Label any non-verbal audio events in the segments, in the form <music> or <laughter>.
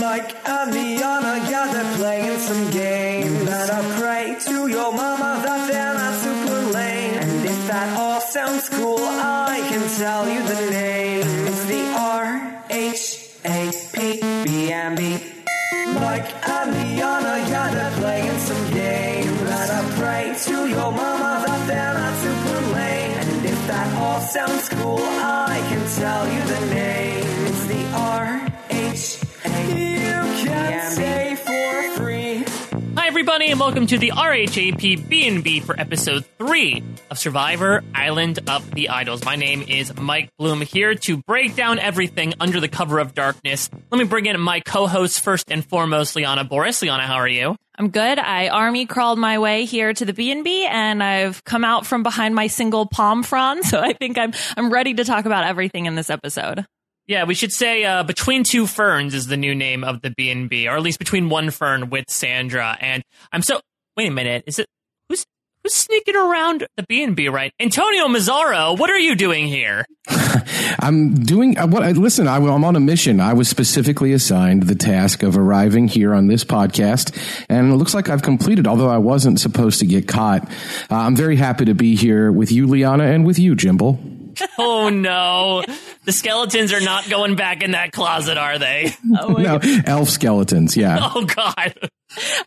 Mike and Liana, yeah, they're playing some games. And I pray to your mama that they're not super lame. And if that all sounds cool, I can tell you the name. It's the R H A P B M B. Mike and Liana, yeah, they're playing some games. And I pray to your mama that they're not super lame. And if that all sounds everybody, and welcome to the RHAP B&B for episode 3 of Survivor Island of the Idols. My name is Mike Bloom here to break down everything under the cover of darkness. Let me bring in my co-host first and foremost, Liana Boraas. Liana, how are you? I'm good. I army crawled my way here to the B&B and I've come out from behind my single palm frond, <laughs> so I think I'm I'm ready to talk about everything in this episode. Yeah, we should say uh, Between Two Ferns is the new name of the B&B, or at least Between One Fern with Sandra. And I'm so... Wait a minute. Is it... Who's who's sneaking around the B&B, right? Antonio Mazzaro, what are you doing here? <laughs> I'm doing uh, what? I Listen, I, I'm on a mission. I was specifically assigned the task of arriving here on this podcast, and it looks like I've completed. Although I wasn't supposed to get caught, uh, I'm very happy to be here with you, Liana, and with you, Jimble. <laughs> Oh no. The skeletons are not going back in that closet, are they? <laughs> Oh my No, elf skeletons. Yeah. Oh god.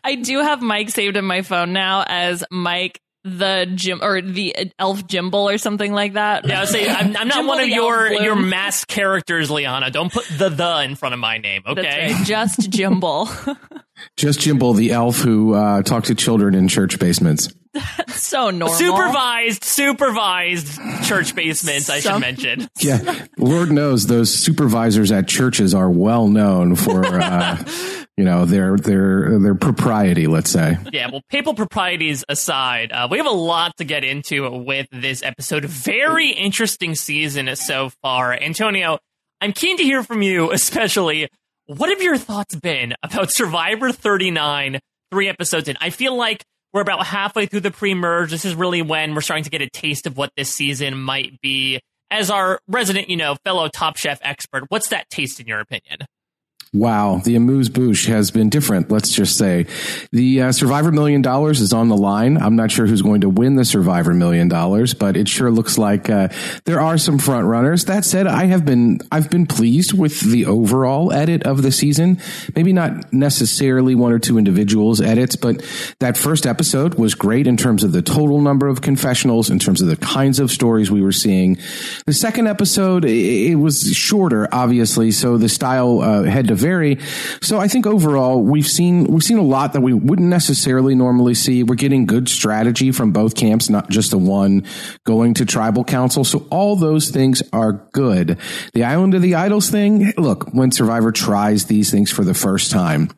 I do have Mike saved in my phone now as Mike the Jim or the elf Jimble or something like that. Yeah, I was saying, I'm, I'm not Jimble one of your elf bloom. your masked characters, Liana. Don't put the the in front of my name, That's okay? right. Just <laughs> Jimble. Just Jimble, the elf who uh, talked to children in church basements. so normal. Supervised, supervised church basements, I should mention. Yeah, Lord knows those supervisors at churches are well known for, uh, <laughs> you know, their their their propriety. Let's say. Yeah, well, papal proprieties aside, uh, we have a lot to get into with this episode. Very interesting season so far. Antonio, I'm keen to hear from you, <laughs> especially. What have your thoughts been about Survivor 39, three episodes in? I feel like we're about halfway through the pre merge. This is really when we're starting to get a taste of what this season might be. As our resident, you know, fellow Top Chef expert, what's that taste in your opinion? Wow, the amuse bouche has been different. Let's just say the uh, Survivor Million Dollars is on the line. I'm not sure who's going to win the Survivor Million Dollars, but it sure looks like uh, there are some front runners. That said, I have been I've been pleased with the overall edit of the season. Maybe not necessarily one or two individuals edits, but that first episode was great in terms of the total number of confessionals, in terms of the kinds of stories we were seeing. The second episode it, was shorter, obviously, so the style uh, had to vary. So I think overall we've seen we've seen a lot that we wouldn't necessarily normally see. We're getting good strategy from both camps, not just the one going to tribal council. So all those things are good. The Island of the Idols thing, look, when Survivor tries these things for the first time,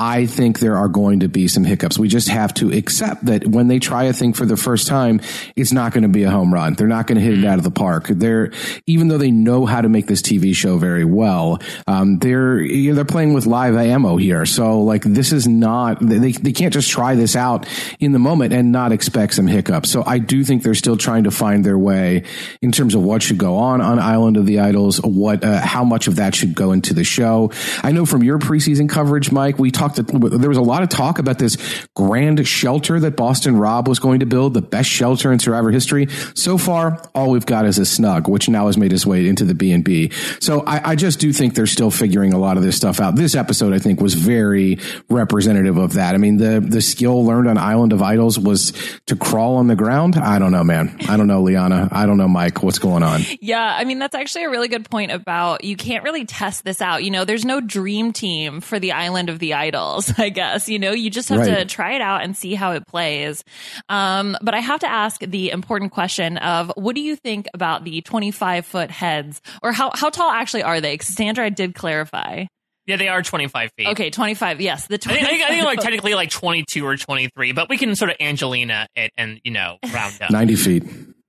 I think there are going to be some hiccups. We just have to accept that when they try a thing for the first time, it's not going to be a home run. They're not going to hit it out of the park. They're, even though they know how to make this TV show very well, um, they're, you know, they're playing with live ammo here. So like this is not, they, they can't just try this out in the moment and not expect some hiccups. So I do think they're still trying to find their way in terms of what should go on on Island of the Idols, what, uh, how much of that should go into the show. I know from your preseason coverage, Mike, we talked, there was a lot of talk about this grand shelter that Boston Rob was going to build, the best shelter in Survivor history. So far, all we've got is a snug, which now has made its way into the B&B. So I, I just do think they're still figuring a lot of this stuff out. This episode, I think, was very representative of that. I mean, the, the skill learned on Island of Idols was to crawl on the ground. I don't know, man. I don't know, Liana. I don't know, Mike. What's going on? Yeah, I mean that's actually a really good point about you can't really test this out. You know, there's no dream team for the Island of the Idols, <laughs> I guess. You know, you just have to try it out and see how it plays. Um, but I have to ask the important question of what do you think about the 25 foot heads or how, how tall actually are they? 'Cause Sandra I did clarify. Yeah, they are 25 feet. Okay, 25. Yes, the I 25. think, I think, I think like technically like 22 or 23, but we can sort of Angelina it and, you know, round up. 90 feet.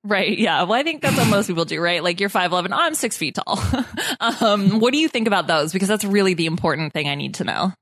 Right. Yeah. Well, I think that's what most people do, right? Like you're 5'11. I'm six feet tall. <laughs> um, what do you think about those? Because that's really the important thing I need to know.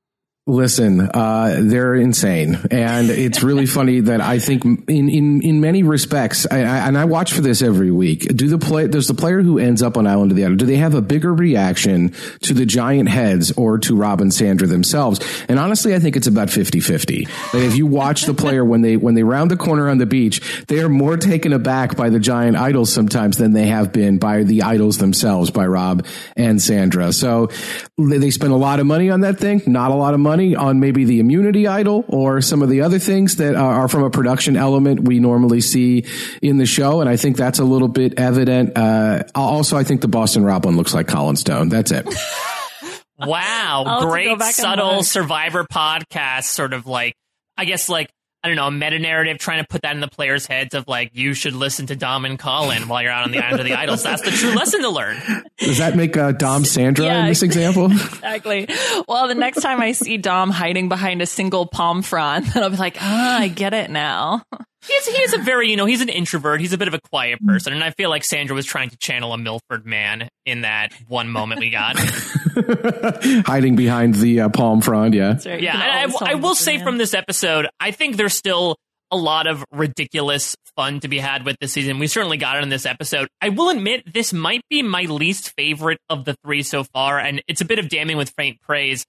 Listen, uh, they're insane, and it's really <laughs> funny that I think in in in many respects, I, I, and I watch for this every week. Do the play? Does the player who ends up on Island of the Idol do they have a bigger reaction to the giant heads or to Rob and Sandra themselves? And honestly, I think it's about 50-50. Like if you watch the player when they when they round the corner on the beach, they are more taken aback by the giant idols sometimes than they have been by the idols themselves, by Rob and Sandra. So they spend a lot of money on that thing, not a lot of money on maybe the immunity idol or some of the other things that are from a production element we normally see in the show. And I think that's a little bit evident. Uh, also, I think the Boston Rob one looks like Colin Stone. That's it. <laughs> wow. Great subtle survivor podcast, sort of like, I guess like I don't know, a meta narrative trying to put that in the players' heads of like, you should listen to Dom and Colin while you're out on the island of the idols. That's the true lesson to learn. Does that make uh, Dom <laughs> Sandra yeah, in this example? <laughs> Exactly. Well, the next time I see Dom hiding behind a single palm frond, then <laughs> I'll be like, ah, I get it now. He's, he's a very, you know, he's an introvert. He's a bit of a quiet person. And I feel like Sandra was trying to channel a Milford man in that one moment we got. <laughs> Hiding behind the uh, palm frond, yeah. Right. Yeah. And I, I will say from this episode, I think there's still a lot of ridiculous fun to be had with this season. We certainly got it in this episode. I will admit, this might be my least favorite of the three so far. And it's a bit of damning with faint praise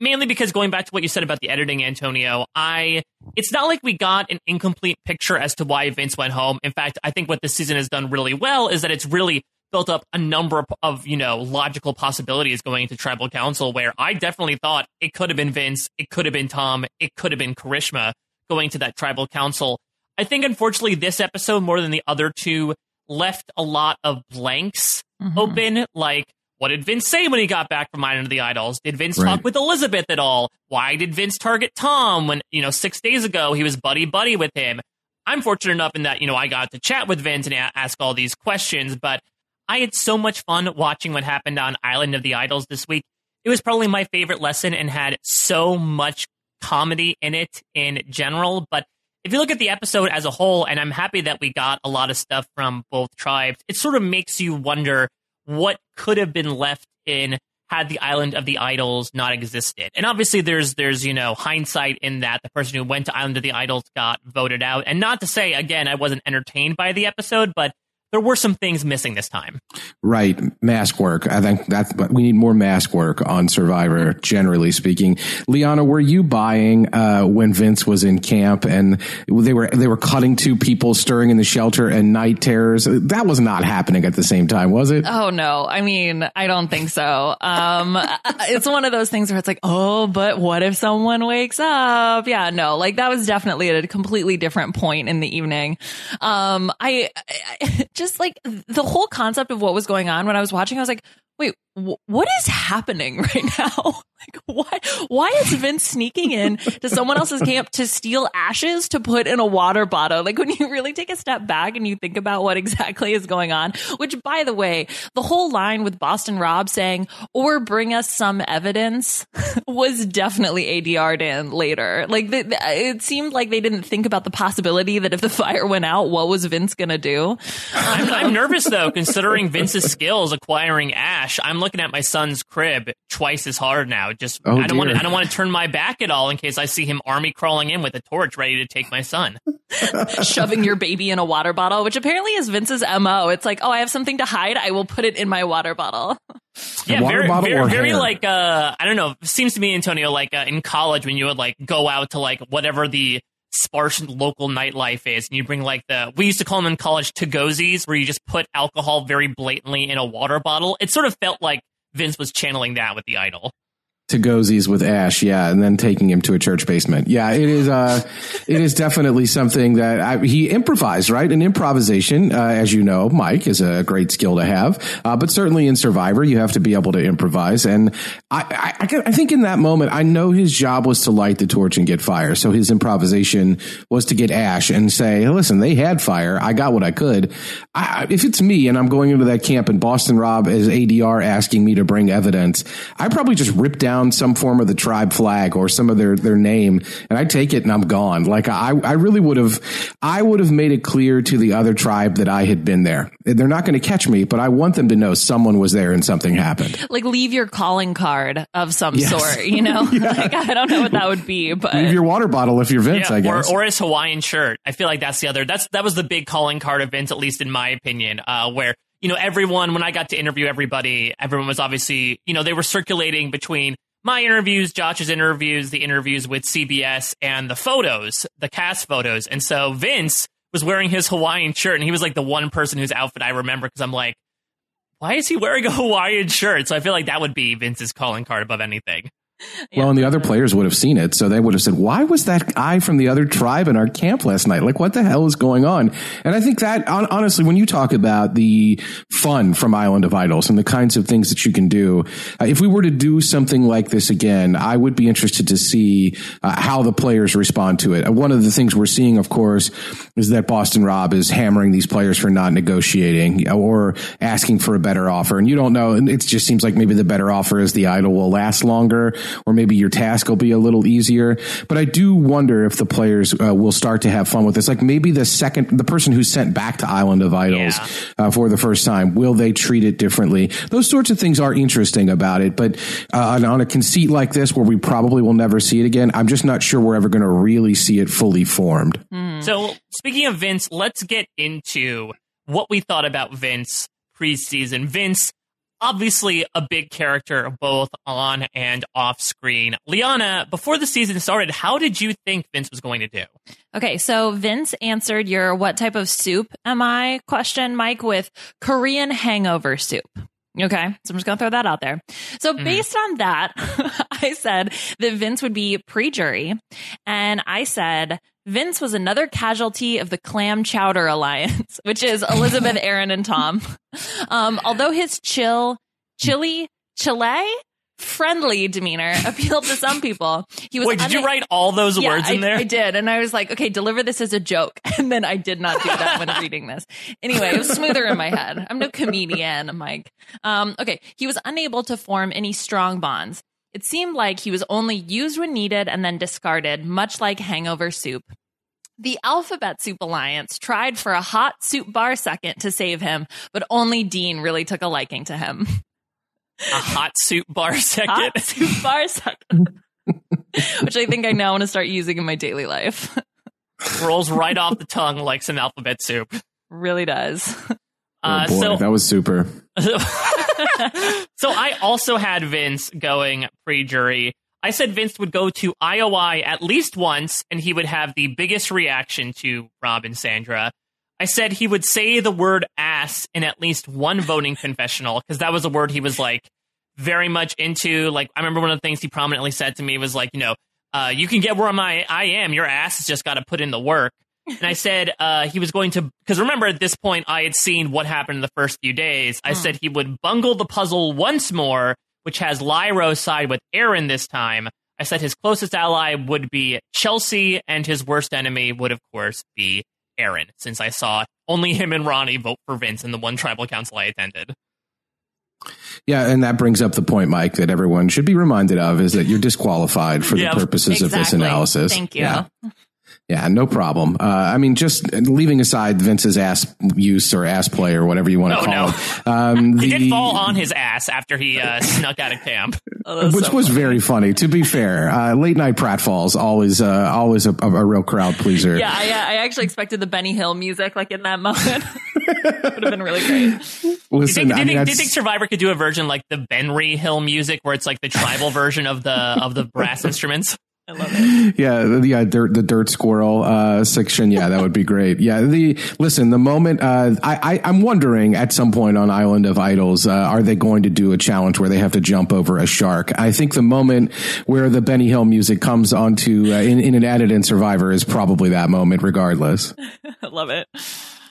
mainly because going back to what you said about the editing, Antonio, I it's not like we got an incomplete picture as to why Vince went home. In fact, I think what this season has done really well is that it's really built up a number of, you know, logical possibilities going into tribal council where I definitely thought it could have been Vince, it could have been Tom, it could have been Karishma going to that tribal council. I think unfortunately this episode more than the other two left a lot of blanks mm-hmm. open like what did Vince say when he got back from Island of the Idols? Did Vince right. talk with Elizabeth at all? Why did Vince target Tom when, you know, six days ago he was buddy buddy with him? I'm fortunate enough in that, you know, I got to chat with Vince and ask all these questions, but I had so much fun watching what happened on Island of the Idols this week. It was probably my favorite lesson and had so much comedy in it in general. But if you look at the episode as a whole, and I'm happy that we got a lot of stuff from both tribes, it sort of makes you wonder what could have been left in had the island of the idols not existed. And obviously there's there's you know hindsight in that the person who went to Island of the Idols got voted out. And not to say again I wasn't entertained by the episode, but there were some things missing this time. Right. Mask work. I think that's, we need more mask work on Survivor, generally speaking. Liana, were you buying, uh, when Vince was in camp and they were, they were cutting to people stirring in the shelter and night terrors? That was not happening at the same time, was it? Oh, no. I mean, I don't think so. Um, <laughs> it's one of those things where it's like, oh, but what if someone wakes up? Yeah, no, like that was definitely at a completely different point in the evening. Um, I, I just like the whole concept of what was going on when I was watching, I was like, wait, what is happening <laughs> right now? like, why, why is Vince sneaking in to someone else's camp to steal ashes to put in a water bottle? Like, when you really take a step back and you think about what exactly is going on, which, by the way, the whole line with Boston Rob saying, or bring us some evidence <laughs> was definitely ADR'd in later. Like, the, the, it seemed like they didn't think about the possibility that if the fire went out, what was Vince going to do? I'm, I'm nervous, though, considering Vince's skills acquiring ash. I'm looking at my son's crib twice as hard now. Just oh, I don't want to, I don't want to turn my back at all in case I see him army crawling in with a torch ready to take my son. <laughs> Shoving your baby in a water bottle, which apparently is Vince's mo. It's like, oh, I have something to hide. I will put it in my water bottle. yeah, water very, very, very like uh, I don't know. Seems to me, Antonio, like uh, in college when you would like go out to like whatever the sparse local nightlife is. And you bring like the, we used to call them in college to where you just put alcohol very blatantly in a water bottle. It sort of felt like Vince was channeling that with the idol to Gozies with Ash, yeah, and then taking him to a church basement. Yeah, it is. Uh, <laughs> it is definitely something that I, he improvised, right? And improvisation, uh, as you know, Mike, is a great skill to have. Uh, but certainly in Survivor, you have to be able to improvise. And I, I, I, think in that moment, I know his job was to light the torch and get fire. So his improvisation was to get Ash and say, "Listen, they had fire. I got what I could. I, if it's me and I'm going into that camp and Boston Rob is ADR asking me to bring evidence, I probably just rip down." Down some form of the tribe flag or some of their, their name and I take it and I'm gone. Like I, I really would have, I would have made it clear to the other tribe that I had been there. They're not going to catch me, but I want them to know someone was there and something happened. Like leave your calling card of some yes. sort, you know? <laughs> <laughs> yeah. Like I don't know what that would be, but leave your water bottle if you're Vince, yeah, I guess. Or, or his Hawaiian shirt. I feel like that's the other, that's, that was the big calling card of Vince, at least in my opinion, uh, where you know, everyone, when I got to interview everybody, everyone was obviously, you know, they were circulating between my interviews, Josh's interviews, the interviews with CBS, and the photos, the cast photos. And so Vince was wearing his Hawaiian shirt, and he was like the one person whose outfit I remember because I'm like, why is he wearing a <laughs> Hawaiian shirt? So I feel like that would be Vince's calling card above anything. <laughs> Well, and the other players would have seen it, so they would have said, "Why was that guy from the other tribe in our camp last night? Like, what the hell is going on?" And I think that, honestly, when you talk about the fun from Island of Idols and the kinds of things that you can do, uh, if we were to do something like this again, I would be interested to see uh, how the players respond to it. Uh, one of the things we're seeing, of course, is that Boston Rob is hammering these players for not negotiating or asking for a better offer, and you don't know. And it just seems like maybe the better offer is the idol will last longer or maybe your task will be a little easier. But I do wonder if the players uh, will start to have fun with this. Like maybe the second, the person who's sent back to Island of Idols yeah. uh, for the first time, will they treat it differently? Those sorts of things are interesting about it. But uh, on a conceit like this, where we probably will never see it again, I'm just not sure we're ever going to really see it fully formed. Mm. So speaking of Vince, let's get into what we thought about Vince preseason. Vince obviously a big character both on and off screen. Liana, before the season started, how did you think Vince was going to do? Okay, so Vince answered your what type of soup am I question, Mike, with Korean hangover soup. Okay, so I'm just gonna throw that out there. So mm-hmm. based mm. on that, <laughs> I said that Vince would be pre-jury, and I said Vince was another casualty of the Clam Chowder Alliance, <laughs> which is Elizabeth, Aaron, and Tom. <laughs> Um, although his chill, chilly, chile, friendly demeanor <laughs> appealed to some people. He was. Wait, did you write all those yeah, words in I, there? I did, and I was like, okay, deliver this as a joke, and then I did not do that when reading this. Anyway, it was smoother in my head. I'm no comedian, Mike. Um, okay, he was unable to form any strong bonds. It seemed like he was only used when needed and then discarded, much like hangover soup. The Alphabet Soup Alliance tried for a hot soup bar second to save him, but only Dean really took a liking to him. A hot soup bar <laughs> second? Hot soup bar second. <laughs> Which I think I now want to start using in my daily life. Rolls right off the tongue like some alphabet soup. Really does. Uh, oh boy, so, that was super. <laughs> so I also had Vince going pre-jury. I said Vince would go to IOI at least once and he would have the biggest reaction to Rob and Sandra. I said he would say the word ass in at least one voting confessional because that was a word he was like very much into. Like, I remember one of the things he prominently said to me was like, you know, uh, you can get where my I am. Your ass has just got to put in the work. And I said uh, he was going to, because remember at this point I had seen what happened in the first few days. I mm. said he would bungle the puzzle once more, which has Lairo side with Aaron this time. I said his closest ally would be Chelsea, and his worst enemy would, of course, be Aaron, since I saw only him and Ronnie vote for Vince in the one tribal council I attended. Yeah, and that brings up the point, Mike, that everyone should be reminded of is that you're disqualified for the purposes exactly. of this analysis. Thank you. Yeah. Yeah, no problem. Uh, I mean, just leaving aside Vince's ass use or ass play or whatever you want to oh, call no. it. Um, <laughs> he the, did fall on his ass after he uh, snuck out of camp, <laughs> oh, which so was funny. very funny. To be fair, uh, late night pratfalls always uh, always a, a, real crowd pleaser. Yeah, I, uh, I, actually expected the Benny Hill music like in that moment. <laughs> Would have been really great. Listen, do you, think, do, you think, do you think Survivor could do a version like the Benny Hill music, where it's like the tribal version of the of the brass instruments? I love it. <laughs> Yeah, yeah, dirt, the dirt squirrel uh, section. Yeah, that would be great. Yeah, the listen, the moment uh, I, I am wondering at some point on Island of Idols, uh, are they going to do a challenge where they have to jump over a shark? I think the moment where the Benny Hill music comes onto uh, in, in an edit in Survivor is probably that moment, regardless. <laughs> I love it.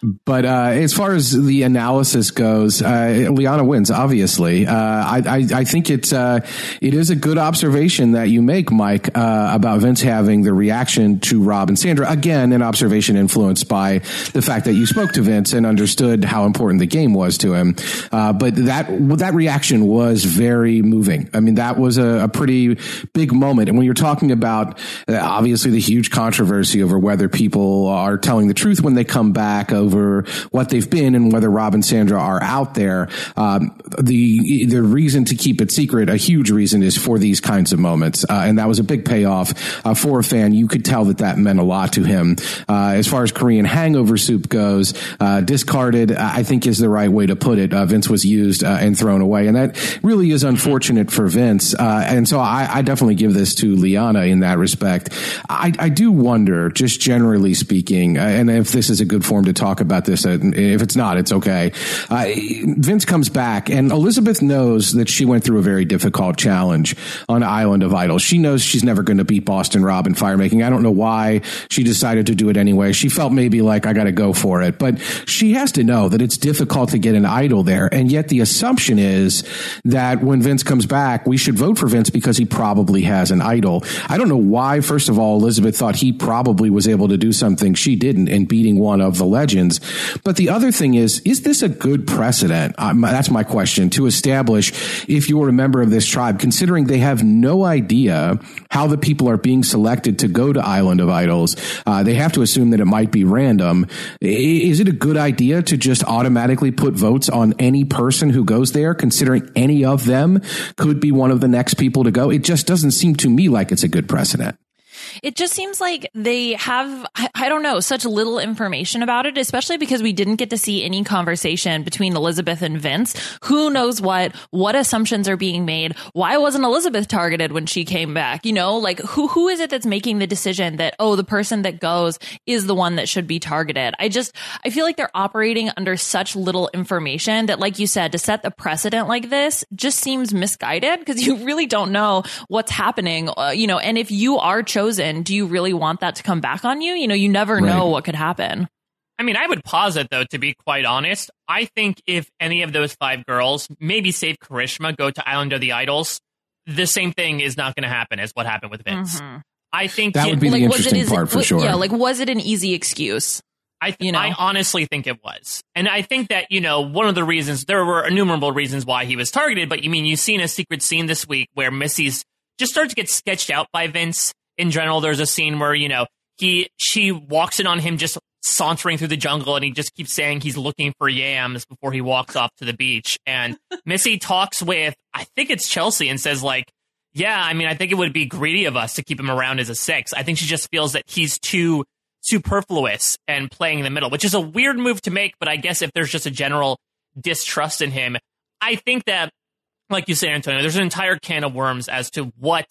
But uh, as far as the analysis goes, uh, Liana wins. Obviously, uh, I, I, I, think it's uh, it is a good observation that you make, Mike, uh, about Vince having the reaction to Rob and Sandra. Again, an observation influenced by the fact that you spoke to Vince and understood how important the game was to him. Uh, but that that reaction was very moving. I mean, that was a, a pretty big moment. And when you're talking about obviously the huge controversy over whether people are telling the truth when they come back over what they've been and whether Rob and Sandra are out there. Um, the the reason to keep it secret, a huge reason, is for these kinds of moments, uh, and that was a big payoff uh, for a fan. You could tell that that meant a lot to him. Uh, as far as Korean hangover soup goes, uh, discarded, I think is the right way to put it. Uh, Vince was used uh, and thrown away, and that really is unfortunate for Vince. and so I, I, definitely give this to Liana in that respect. I, I do wonder, just generally speaking, and if this is a good form to talk talk about this. If it's not, it's okay. Uh, Vince comes back, and Elizabeth knows that she went through a very difficult challenge on Island of Idols. She knows she's never going to beat Boston Rob in firemaking. I don't know why she decided to do it anyway. She felt maybe like I got to go for it, but she has to know that it's difficult to get an idol there. And yet the assumption is that when Vince comes back, we should vote for Vince because he probably has an idol. I don't know why, first of all, Elizabeth thought he probably was able to do something she didn't in beating one of the legends. But the other thing is, is this a good precedent? Um, that's my question to establish if you're a member of this tribe, considering they have no idea how the people are being selected to go to Island of Idols. Uh, they have to assume that it might be random. Is it a good idea to just automatically put votes on any person who goes there, considering any of them could be one of the next people to go? It just doesn't seem to me like it's a good precedent. It just seems like they have, I don't know, such little information about it, especially because we didn't get to see any conversation between Elizabeth and Vince. Who knows what, what assumptions are being made? Why wasn't Elizabeth targeted when she came back? You know, like who, who is it that's making the decision that, oh, the person that goes is the one that should be targeted? I just, I feel like they're operating under such little information that, like you said, to set the precedent like this just seems misguided because you <laughs> really don't know what's happening, uh, you know, and if you are chosen, chosen, do you really want that to come back on you? You know, you never right. know what could happen. I mean, I would posit though, to be quite honest. I think if any of those five girls, maybe save Karishma, go to Island of the Idols, the same thing is not going to happen as what happened with Vince. Mm-hmm. I think that would be like, the interesting it, part for sure. Yeah, like was it an easy excuse? I th- you know? I honestly think it was, and I think that you know one of the reasons there were innumerable reasons why he was targeted. But you mean you've seen a secret scene this week where Missy's just starts to get sketched out by Vince, in general, there's a scene where, you know, he, she walks in on him just sauntering through the jungle and he just keeps saying he's looking for yams before he walks off to the beach. And <laughs> Missy talks with, I think it's Chelsea and says like, yeah, I mean, I think it would be greedy of us to keep him around as a six. I think she just feels that he's too superfluous and playing in the middle, which is a weird move to make. But I guess if there's just a general distrust in him, I think that, like you say, Antonio, there's an entire can of worms as to what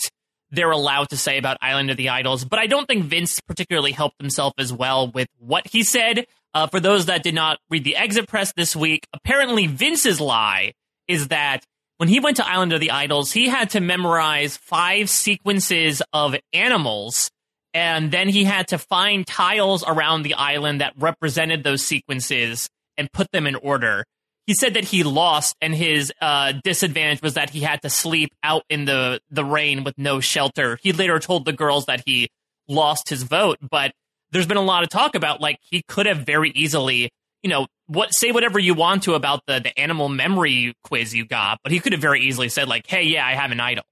they're allowed to say about Island of the Idols. But I don't think Vince particularly helped himself as well with what he said. Uh, for those that did not read the exit press this week, apparently Vince's lie is that when he went to Island of the Idols, he had to memorize five sequences of animals. And then he had to find tiles around the island that represented those sequences and put them in order he said that he lost and his uh, disadvantage was that he had to sleep out in the, the rain with no shelter. He later told the girls that he lost his vote, but there's been a lot of talk about like he could have very easily, you know, what say whatever you want to about the, the animal memory quiz you got, but he could have very easily said like, hey, yeah, I have an idol.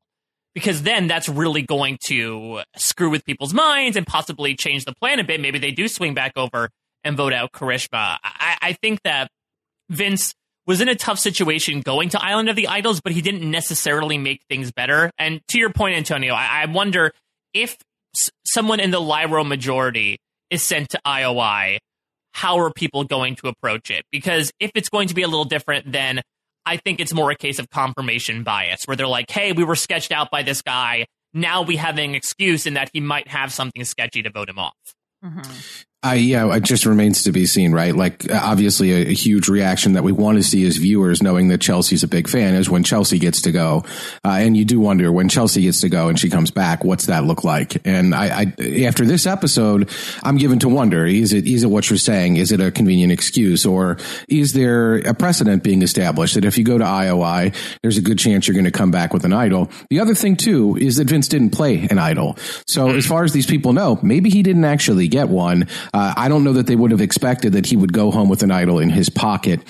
Because then that's really going to screw with people's minds and possibly change the plan a bit. Maybe they do swing back over and vote out Karishma. I, I think that Vince was in a tough situation going to Island of the Idols, but he didn't necessarily make things better. And to your point, Antonio, I, I wonder if s- someone in the Lairo majority is sent to IOI, how are people going to approach it? Because if it's going to be a little different, then I think it's more a case of confirmation bias, where they're like, hey, we were sketched out by this guy. Now we have an excuse in that he might have something sketchy to vote him off. Mm-hmm. I yeah, it just remains to be seen, right? Like obviously a, a, huge reaction that we want to see as viewers, knowing that Chelsea's a big fan, is when Chelsea gets to go, uh, and you do wonder when Chelsea gets to go and she comes back, what's that look like? And I, I, after this episode, I'm given to wonder: is it is it what you're saying? Is it a convenient excuse, or is there a precedent being established that if you go to IOI, there's a good chance you're going to come back with an idol? The other thing too is that Vince didn't play an idol, so as far as these people know, maybe he didn't actually get one. Uh, I don't know that they would have expected that he would go home with an idol in his pocket.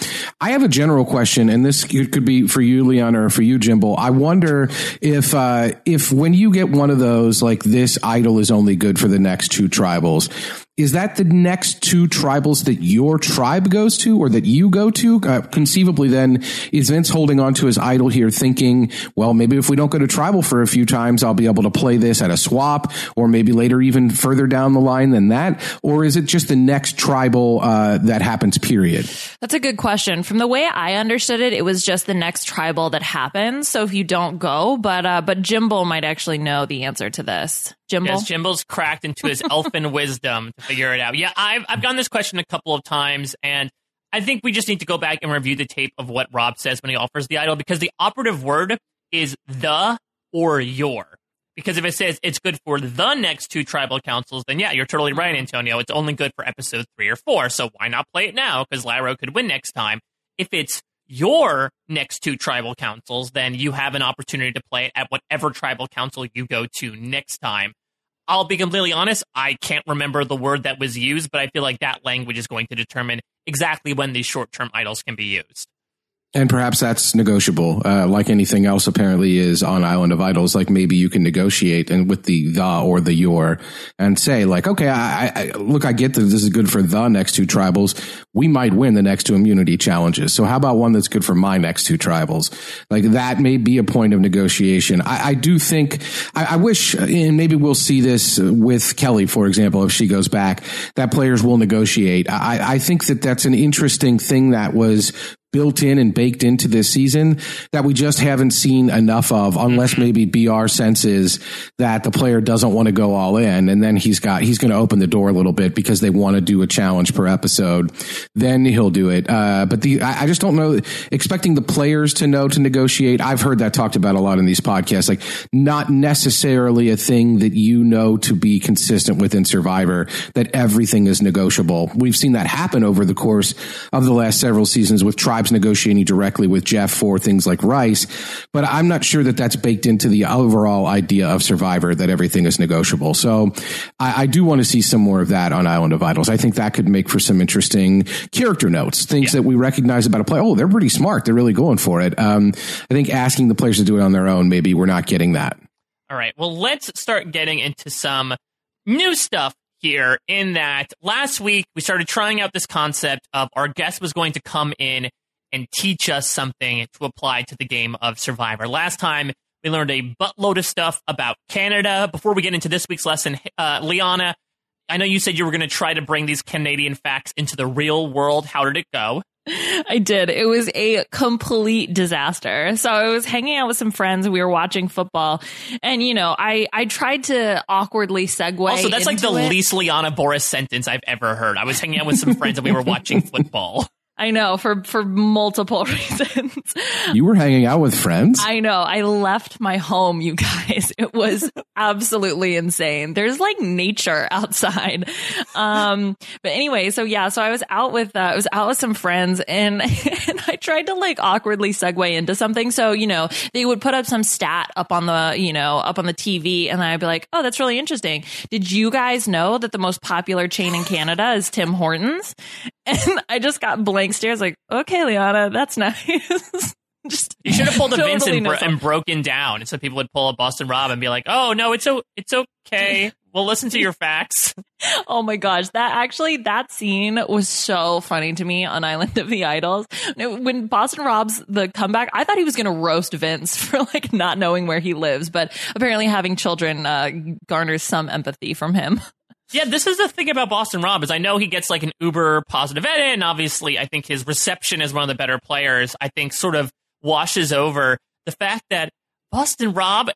I have a general question, and this could be for you, Leon, or for you, Jimbo. I wonder if uh, if when you get one of those, like this idol is only good for the next two tribals is that the next two tribals that your tribe goes to or that you go to? Uh, conceivably, then, is Vince holding on to his idol here, thinking, well, maybe if we don't go to tribal for a few times, I'll be able to play this at a swap, or maybe later, even further down the line than that? Or is it just the next tribal uh, that happens, period? That's a good question. From the way I understood it, it was just the next tribal that happens. So if you don't go, but uh, but Jimbo might actually know the answer to this. Jimbo? Yes, Jimbo's cracked into his elfin <laughs> wisdom to figure it out. Yeah, I've I've gotten this question a couple of times, and I think we just need to go back and review the tape of what Rob says when he offers the idol because the operative word is the or your. Because if it says it's good for the next two tribal councils, then yeah, you're totally right, Antonio. It's only good for episode three or four. So why not play it now? Because Lairo could win next time. If it's your next two tribal councils, then you have an opportunity to play it at whatever tribal council you go to next time. I'll be completely honest, I can't remember the word that was used, but I feel like that language is going to determine exactly when these short term idols can be used. And perhaps that's negotiable, uh, like anything else apparently is on Island of Idols. Like maybe you can negotiate and with the the or the your and say like, okay, I, I look, I get that this is good for the next two tribals. We might win the next two immunity challenges. So how about one that's good for my next two tribals? Like that may be a point of negotiation. I, I do think, I, I wish, and maybe we'll see this with Kellee, for example, if she goes back, that players will negotiate. I, I think that that's an interesting thing that was built in and baked into this season that we just haven't seen enough of unless mm-hmm. maybe BR senses that the player doesn't want to go all in and then he's got he's going to open the door a little bit because they want to do a challenge per episode. Then he'll do it. Uh, but the I, I, just don't know expecting the players to know to negotiate I've heard that talked about a lot in these podcasts like not necessarily a thing that you know to be consistent within Survivor that everything is negotiable. We've seen that happen over the course of the last several seasons with tribe negotiating directly with Jeff for things like rice. But I'm not sure that that's baked into the overall idea of Survivor that everything is negotiable. So I, I do want to see some more of that on Island of Idols. I think that could make for some interesting character notes, things yeah. that we recognize about a player. Oh, they're pretty smart. They're really going for it. Um, I think asking the players to do it on their own, maybe we're not getting that. All right. Well, let's start getting into some new stuff here in that last week we started trying out this concept of our guest was going to come in and teach us something to apply to the game of Survivor. Last time, we learned a buttload of stuff about Canada. Before we get into this week's lesson, uh, Liana, I know you said you were going to try to bring these Canadian facts into the real world. How did it go? I did. It was a complete disaster. So I was hanging out with some friends. We were watching football, and you know, I I tried to awkwardly segue. Also, that's like the it. least Liana Boraas sentence I've ever heard. I was hanging out with some friends and we were watching <laughs> football. I know for for multiple <laughs> reasons. You were hanging out with friends? I know. I left my home, you guys. It was <laughs> absolutely insane. There's like nature outside. Um but anyway, so yeah, so I was out with uh, I was out with some friends and <laughs> and I tried to like awkwardly segue into something. So, you know, they would put up some stat up on the, you know, up on the TV and I'd be like, "Oh, that's really interesting. Did you guys know that the most popular chain in Canada is Tim Hortons?" And I just got blank stares like, okay, Liana, that's <laughs> nice. just you should have pulled a totally Vince and, bro- and, broken down, and so people would pull a Boston Rob and be like, "Oh no, it's o- it's okay. We'll listen to your facts." <laughs> oh my gosh, that actually that scene was so funny to me on Island of the Idols when Boston Rob's the comeback. I thought he was going to roast Vince <laughs> for like not knowing where he lives, but apparently having children uh, garners some empathy from him. Yeah, this is the thing about Boston Rob is I know he gets like an uber positive edit, and obviously I think his reception as one of the better players, I think sort of washes over the fact that Boston Rob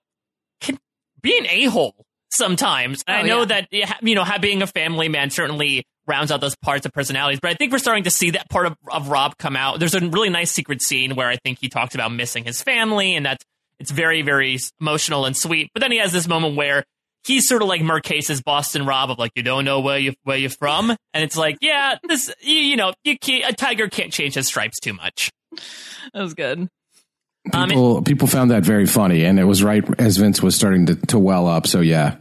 can be an a hole sometimes. Oh, I know yeah. that you know, being a family man certainly rounds out those parts of personalities. But I think we're starting to see that part of, of Rob come out. There's a really nice secret scene where I think he talks about missing his family, and that's it's very, very emotional and sweet. But then he has this moment where he's sort of like Marques's Boston Rob of like, you don't know where you where you're from, and it's like, yeah, this you, you know, you can't, a tiger can't change his stripes too much. That was good. Um, People, people found that very funny, and it was right as Vince was starting to, to well up. So yeah,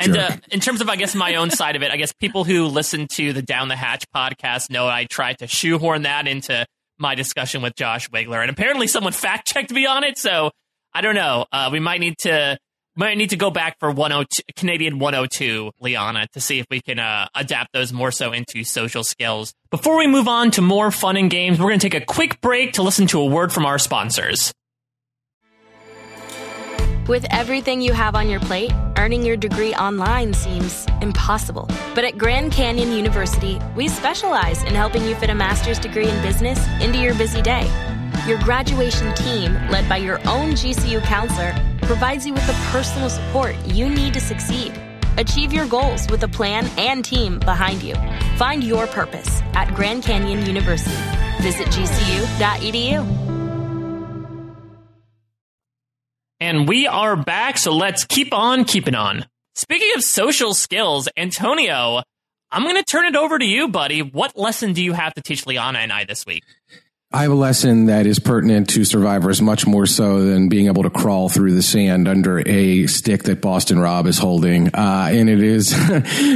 And uh, in terms of, I guess, my own side of it, I guess people who listen to the Down the Hatch podcast know I tried to shoehorn that into my discussion with Josh Wigler, and apparently someone <laughs> fact checked me on it. So I don't know. Uh, we might need to might need to go back for 102 Canadian 102, Liana, to see if we can uh, adapt those more so into social skills. Before we move on to more fun and games, we're going to take a quick break to listen to a word from our sponsors. With everything you have on your plate, earning your degree online seems impossible. But at Grand Canyon University, we specialize in helping you fit a master's degree in business into your busy day. Your graduation team, led by your own GCU counselor, provides you with the personal support you need to succeed. Achieve your goals with a plan and team behind you. Find your purpose at Grand Canyon University. Visit gcu.edu. And we are back, so let's keep on keeping on. Speaking of social skills, Antonio, I'm going to turn it over to you, buddy. What lesson do you have to teach Liana and I this week? I have a lesson that is pertinent to survivors much more so than being able to crawl through the sand under a stick that Boston Rob is holding. Uh, and it is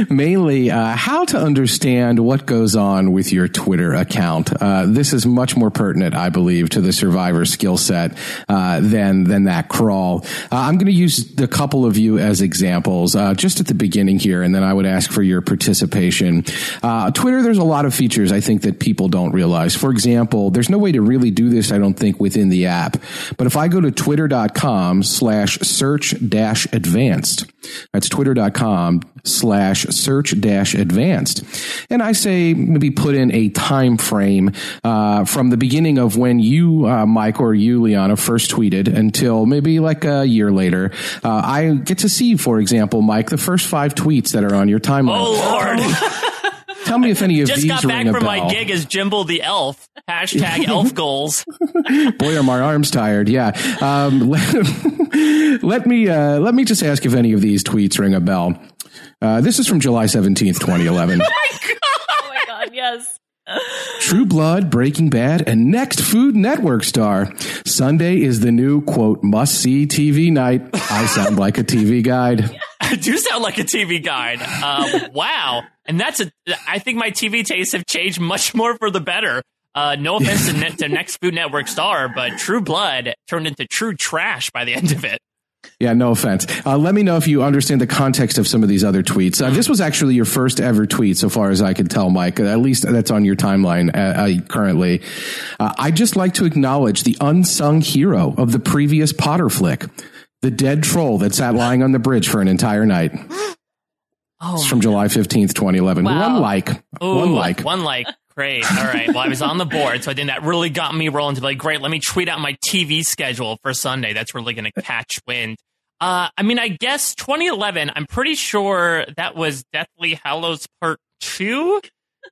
<laughs> mainly uh, how to understand what goes on with your Twitter account. Uh, this is much more pertinent, I believe, to the survivor skill set uh, than than that crawl. Uh, I'm going to use a couple of you as examples uh, just at the beginning here, and then I would ask for your participation. Twitter, there's a lot of features I think that people don't realize. For example, there's there's no way to really do this, I don't think, within the app. But if I go to twitter.com slash search dash advanced, that's twitter.com slash search dash advanced. And I say maybe put in a time frame uh, from the beginning of when you, uh, Mike, or you, Liana, first tweeted until maybe like a year later. Uh, I get to see, for example, Mike, the first five tweets that are on your timeline. Oh, Lord. <laughs> Tell me if any of these? Just these got back ring from my gig as Jimble the Elf. Hashtag elf <laughs> goals. Boy, are my arms tired. Yeah. Um, <laughs> let, let me uh, let me just ask if any of these tweets ring a bell. Uh, this is from July seventeenth, twenty eleven. <laughs> Oh my god, yes. True Blood, Breaking Bad, and next Food Network star. Sunday is the new quote must see TV night. I sound like a TV guide. I do sound like a TV guide. Um, wow. And that's a, I think my TV tastes have changed much more for the better. Uh, no offense to, ne- to Next Food Network star, but True Blood turned into true trash by the end of it. Yeah, no offense. Uh, let me know if you understand the context of some of these other tweets. Uh, this was actually your first ever tweet, so far as I can tell, Mike. At least that's on your timeline uh, uh, currently. Uh, I'd just like to acknowledge the unsung hero of the previous Potter flick, the dead troll that sat <gasps> lying on the bridge for an entire night. Oh, It's from July 15th, 2011. Wow. One like. Ooh, one like. One like. Great. All right. Well, I was on the board, so I think that really got me rolling to be like, great, let me tweet out my TV schedule for Sunday. That's really going to catch wind. Uh, I mean, I guess 2011, I'm pretty sure that was Deathly Hallows Part 2.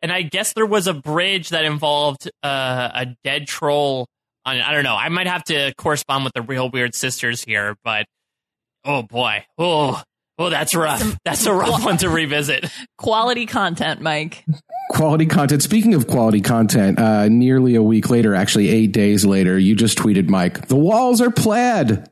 And I guess there was a bridge that involved uh, a dead troll. On, I don't know. I might have to correspond with the real weird sisters here, but oh boy. Oh, oh, that's rough. That's a rough <laughs> one to revisit. Quality content, Mike. Quality content. Speaking of quality content, uh, nearly a week later, actually eight days later, you just tweeted, Mike, the walls are plaid.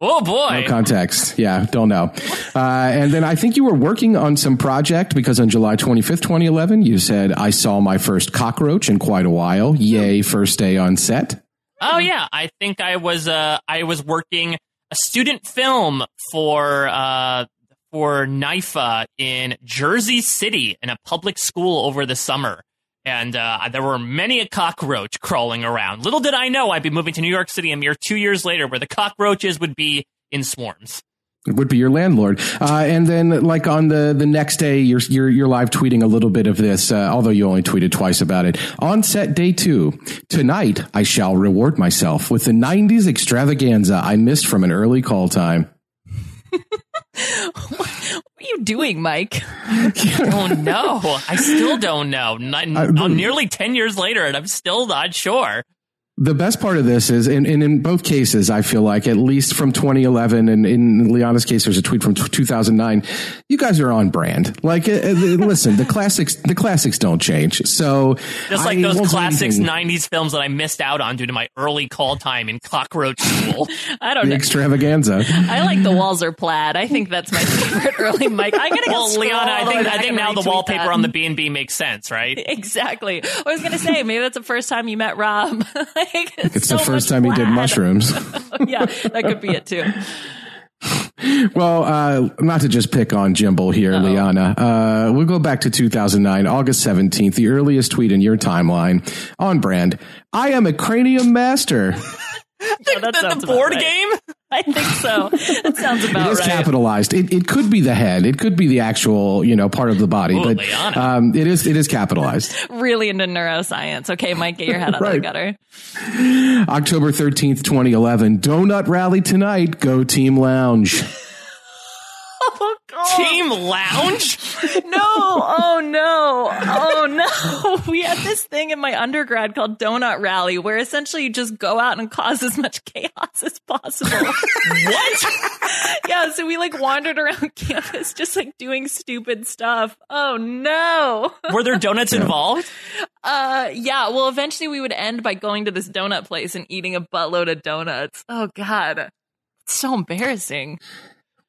Oh boy. No context. Yeah, don't know. Uh, and then I think you were working on some project because on July 25th, 2011, you said, I saw my first cockroach in quite a while. Yay, first day on set. Oh yeah, I think I was uh I was working a student film for uh for NIFA in Jersey City in a public school over the summer. And uh, there were many a cockroach crawling around. Little did I know I'd be moving to New York City a mere two years later, where the cockroaches would be in swarms. It would be your landlord. Uh, and then like on the, the next day, you're, you're, you're live tweeting a little bit of this, uh, although you only tweeted twice about it. On set day two, tonight I shall reward myself with the 90s extravaganza I missed from an early call time. <laughs> <laughs> what are you doing, Mike? <laughs> I don't know. I still don't know. Not, I- I'm nearly 10 years later and I'm still not sure. The best part of this is, and, and in both cases, I feel like, at least from 2011, and in Liana's case, there's a tweet from t- 2009. You guys are on brand. Like, uh, uh, listen, the classics, the classics don't change. So, Just like I those won't classics anything- 90s films that I missed out on due to my early call time in Cockroach School. <laughs> I don't the know. extravaganza. I like the walls are plaid. I think that's my favorite <laughs> early Mike. I'm gonna go well, scroll Liana, I all the way think, I think now the wallpaper that. on the B&B makes sense, right? <laughs> Exactly. I was gonna say maybe that's the first time you met Rob. Like, It's so the first much time he did mushrooms. <laughs> yeah, that could be it too. Well, uh, not to just pick on Jimbo here, Liana. Uh, we'll go back to 2009, August 17th, the earliest tweet in your timeline on brand. I am a cranium master. <laughs> Yeah, that The, sounds the board right. game? <laughs> I think so. That sounds It about is right. capitalized. It, it could be the head. It could be the actual, you know, part of the body, Ooh, but um, it is it is capitalized. <laughs> Really into neuroscience. Okay, Mike, get your head <laughs> out of the gutter. October 13th, 2011. Donut rally tonight. Go Team Lounge. Oh Team Lounge? <laughs> No, oh no, oh no. <laughs> We had this thing in my undergrad called Donut Rally where essentially you just go out and cause as much chaos as possible. <laughs> what? yeah, so we like wandered around campus just like doing stupid stuff. Oh no. Were there donuts involved? Uh yeah, well eventually we would end by going to this donut place and eating a buttload of donuts. Oh god. It's so embarrassing.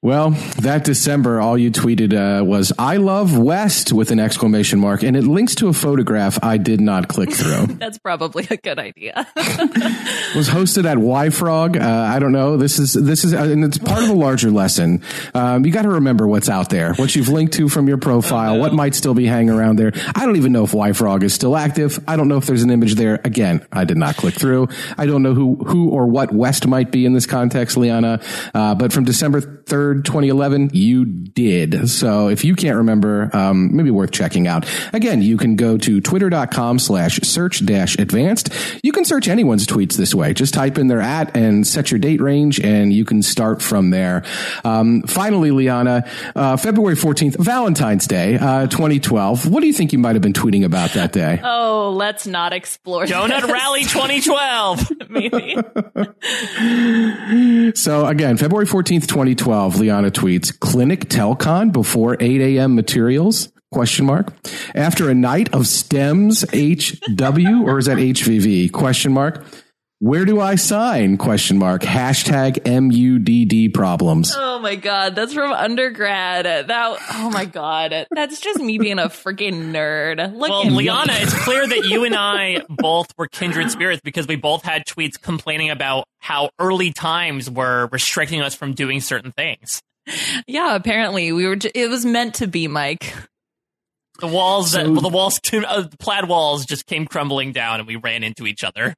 Well, that December, all you tweeted uh, was "I love West" with an exclamation mark, and it links to a photograph I did not click through. <laughs> That's probably a good idea. It <laughs> was hosted at YFrog. Uh, I don't know. This is this is, uh, and it's part of a larger lesson. Um, you got to remember what's out there, what you've linked to from your profile, what might still be hanging around there. I don't even know if YFrog is still active. I don't know if there's an image there. Again, I did not click through. I don't know who who or what West might be in this context, Liana. Uh, but from December third, 2011, you did. So if you can't remember, um, maybe worth checking out. Again, you can go to twitter.com slash search dash advanced. You can search anyone's tweets this way. Just type in their at and set your date range and you can start from there. Um, finally, Liana, uh, February 14th, Valentine's Day, uh, 2012. What do you think you might have been tweeting about that day? <laughs> oh, let's not explore Donut this. Rally 2012. <laughs> maybe. <laughs> So again, February 14th, 2012, Liana tweets, clinic telcon before 8 a.m. materials? Question mark. After a night of stems HW, or is that HVV? Question mark. Where do I sign? Question mark. Hashtag MUDD problems. Oh my god, that's from undergrad. That oh my god, that's just me being a freaking nerd. Look Well. Liana, it's clear that you and I both were kindred spirits because we both had tweets complaining about how early times were restricting us from doing certain things. Yeah, apparently we were. J- it was meant to be, Mike. The walls, that, So- well, the walls, <laughs> uh, the plaid walls just came crumbling down and we ran into each other.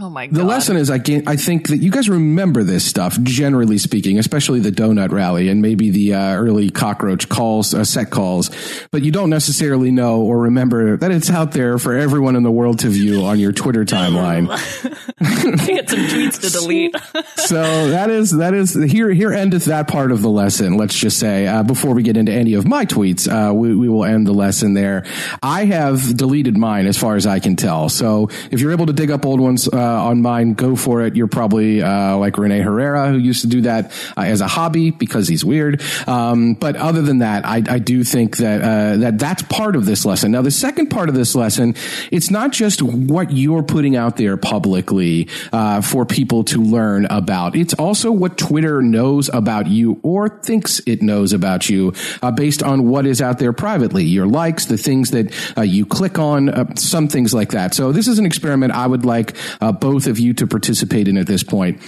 Oh my god. The lesson is, I, get, I think that you guys remember this stuff, generally speaking, especially the donut rally and maybe the uh, early cockroach calls, uh, set calls, but you don't necessarily know or remember that it's out there for everyone in the world to view on your Twitter timeline. <laughs> Get some tweets to delete. <laughs> so that is that is here here endeth that part of the lesson. Let's just say uh, before we get into any of my tweets, uh, we, we will end the lesson there. I have deleted mine as far as I can tell. So if you're able to dig up old ones uh, on mine, go for it. You're probably uh, like Rene Herrera, who used to do that uh, as a hobby because he's weird. Um, but other than that, I, I do think that uh, that that's part of this lesson. Now, the second part of this lesson, it's not just what you're putting out there publicly uh, for people to learn about. It's also what Twitter knows about you or thinks it knows about you uh, based on what is out there privately, your likes, the things that uh, you click on, uh, some things like that. So this is an experiment I would like uh, both of you to participate in at this point.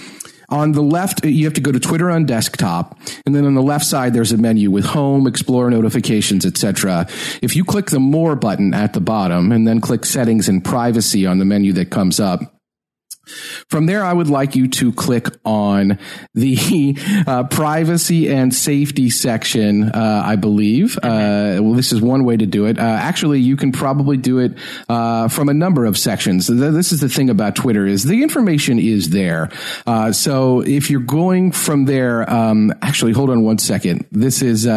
On the left, you have to go to Twitter on desktop, and then on the left side, there's a menu with home, explore notifications, etc. If you click the more button at the bottom and then click settings and privacy on the menu that comes up, from there, I would like you to click on the uh, privacy and safety section, uh, I believe. Uh, well, this is one way to do it. Uh, actually, you can probably do it uh, from a number of sections. This is the thing about Twitter is the information is there. Uh, so if you're going from there, um, actually, hold on one second. This is.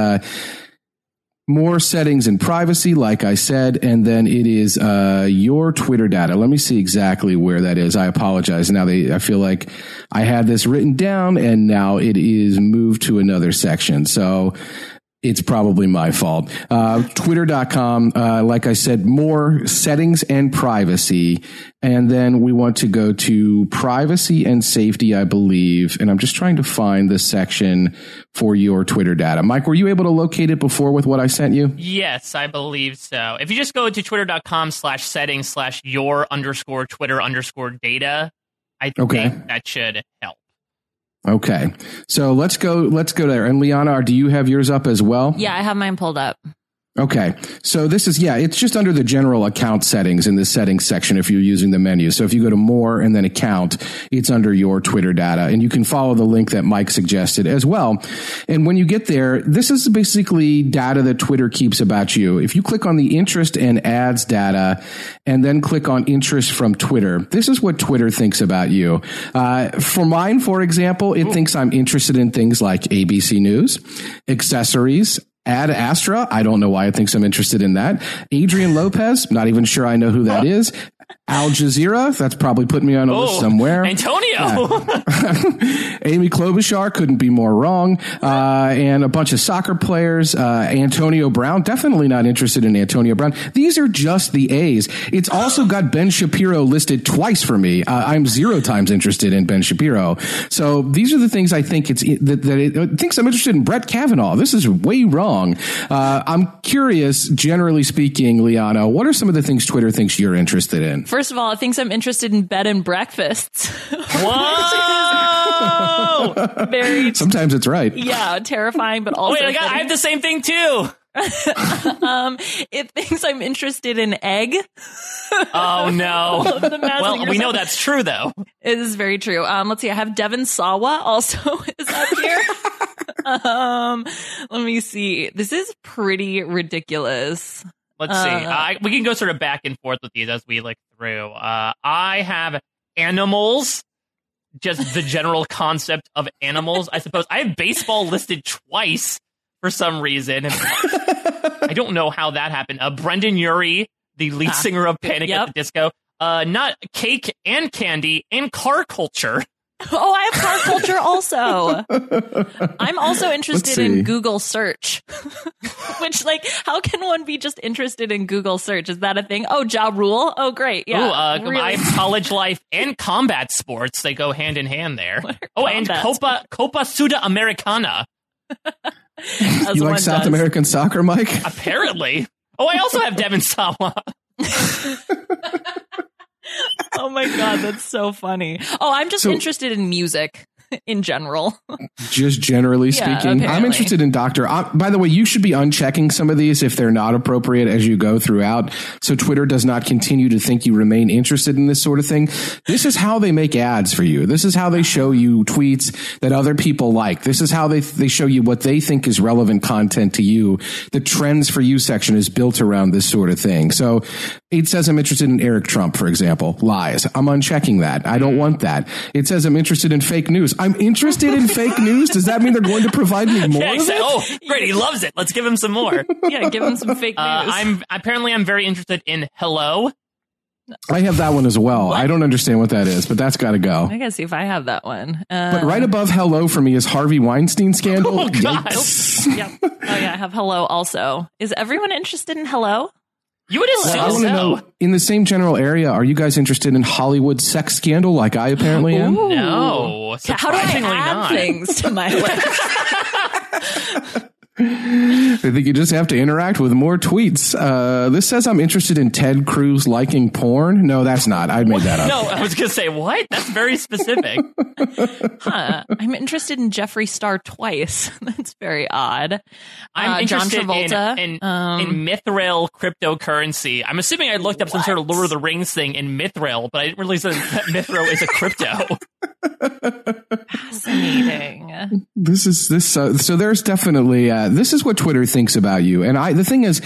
More settings and privacy, like I said, and then it is uh, your Twitter data. Let me see exactly where that is. I apologize. Now they, I feel like I had this written down, and now it is moved to another section. So it's probably my fault. Uh, Twitter.com, uh, like I said, more settings and privacy. And then we want to go to privacy and safety, I believe. And I'm just trying to find the section for your Twitter data. Mike, were you able to locate it before with what I sent you? Yes, I believe so. If you just go to twitter.com slash settings slash your underscore Twitter underscore data, I Okay. think that should help. Okay. So let's go, let's go there. And Liana, do you have yours up as well? Yeah, I have mine pulled up. Okay. So this is, yeah, it's just under the general account settings in the settings section if you're using the menu. So if you go to more and then account, it's under your Twitter data and you can follow the link that Mike suggested as well. And when you get there, this is basically data that Twitter keeps about you. If you click on the interest and ads data and then click on interest from Twitter, this is what Twitter thinks about you. Uh, for mine, for example, it thinks I'm interested in things like ABC News, accessories, Ad Astra, I don't know why it thinks I'm interested in that. Adrian Lopez, not even sure I know who that is. Al Jazeera, that's probably putting me on a list Oh, somewhere. Antonio. <laughs> Amy Klobuchar couldn't be more wrong. Uh, and a bunch of soccer players. Uh, Antonio Brown, definitely not interested in Antonio Brown. These are just the A's. It's also got Ben Shapiro listed twice for me. Uh, I'm zero times interested in Ben Shapiro. So these are the things I think it's that, that it, it thinks I'm interested in Brett Kavanaugh. This is way wrong. Uh, I'm curious, generally speaking, Liana, what are some of the things Twitter thinks you're interested in? First of all, it thinks I'm interested in bed and breakfasts. <laughs> Whoa! <laughs> Very, Sometimes it's right. yeah, terrifying, but also Wait, I, got, I have the same thing too. <laughs> um, it thinks I'm interested in egg. Oh no. Well, we know that's true though. It is very true. Um, let's see. I have Devon Sawa also is up here. um, let me see. This is pretty ridiculous. Let's see. Uh, we can go sort of back and forth with these as we look through. Uh, I have animals, just the general <laughs> concept of animals. I suppose I have baseball listed twice for some reason. I don't know how that happened. Uh, Brendon Urie, the lead Ah. singer of Panic Yep. at the Disco. Uh, not cake and candy and car culture. Oh, I have car culture also. <laughs> I'm also interested in Google search. <laughs> Which, like, how can one be just interested in Google search? Is that a thing? Oh, job rule. Oh, great. Yeah. Ooh, uh, really. I <laughs> have college life and combat sports. They go hand in hand there. Oh, and combat Copa Copa Sudamericana. As You like South does. American soccer, Mike? Apparently. Oh, I also have Devon Sawa. Oh my God, that's so funny. Oh, I'm just So- interested in music in general. Just generally Yeah, speaking, I'm interested in Doctor. Uh, by the way, you should be unchecking some of these if they're not appropriate as you go throughout, so Twitter does not continue to think you remain interested in this sort of thing. This is how they make ads for you. This is how they show you tweets that other people like. This is how they they show you what they think is relevant content to you. The trends for you section is built around this sort of thing. So it says I'm interested in Eric Trump, for example. Lies. I'm unchecking that. I don't want that. It says I'm interested in fake news. I'm interested in fake news. Does that mean they're going to provide me <laughs> more Yeah, of exactly. it? Oh, great. He loves it. Let's give him some more. <laughs> yeah, give him some fake news. Uh, I'm apparently I'm very interested in hello. I have that one as well. I don't understand what that is, but that's got to go. I gotta see if I have that one. Uh, But right above hello for me is Harvey Weinstein scandal. Oh, God. Yikes. yeah. Oh yeah, I have hello also. Is everyone interested in hello? You would Well, I want to so. know in the same general area, are you guys interested in Hollywood sex scandal like I apparently am? Ooh. No, How do I surprisingly add not. things to my <laughs> list? <laughs> <laughs> I think you just have to interact with more tweets. Uh, this says I'm interested in Ted Cruz liking porn. No, that's not. I made that up. No, I was gonna say what? That's very specific. <laughs> Huh. I'm interested in Jeffree Star twice. <laughs> That's very odd. I'm Uh, John interested Travolta. in in, Um, in Mithril cryptocurrency. I'm assuming I looked up some sort of Lord of the Rings thing in Mithril, but I didn't realize that Mithril is a crypto. Fascinating. This is this. Uh, so there's definitely uh, this is what Twitter thinks about you. And I the thing is,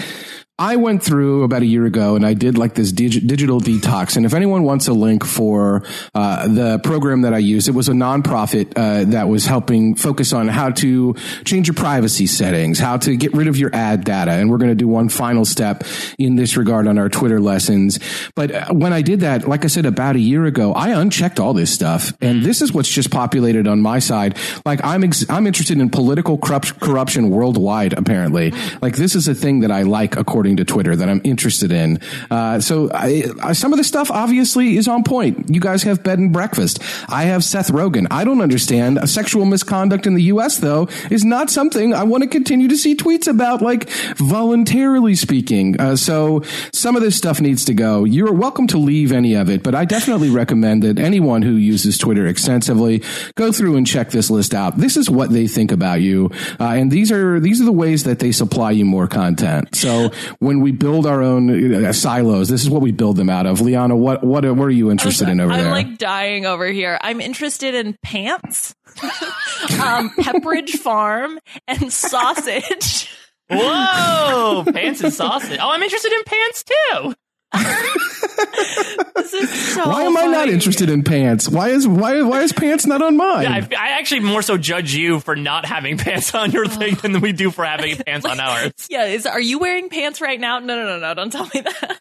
I went through about a year ago and I did like this dig- digital detox. And if anyone wants a link for uh, the program that I used, it was a nonprofit uh, that was helping focus on how to change your privacy settings, how to get rid of your ad data. And we're going to do one final step in this regard on our Twitter lessons. But uh, when I did that, like I said, about a year ago, I unchecked all this stuff. And this is what's just populated on my side. Like I'm, ex- I'm interested in political corrupt- corruption worldwide, apparently. Like this is a thing that I like according according to Twitter that I'm interested in. Uh, so I, I, some of the stuff obviously is on point. You guys have bed and breakfast. I have Seth Rogen. I don't understand. A sexual misconduct in the U.S. though is not something I want to continue to see tweets about, like voluntarily speaking. Uh, so some of this stuff needs to go. You're welcome to leave any of it, but I definitely recommend that anyone who uses Twitter extensively go through and check this list out. This is what they think about you, uh, and these are these are the ways that they supply you more content. So when we build our own uh, silos, this is what we build them out of. Liana, what what, what are you interested in over I'm there? I'm like dying over here. I'm interested in pants, <laughs> um, Pepperidge Farm, and sausage. Whoa, pants and sausage. Oh, I'm interested in pants too. <laughs> <laughs> this is so. Why am I not interested in pants? Why is why why is pants not on mine? Yeah, I, I actually more so judge you for not having pants on your thing than we do for having pants on ours. <laughs> Yeah, is are you wearing pants right now? No, no, no, no! Don't tell me that.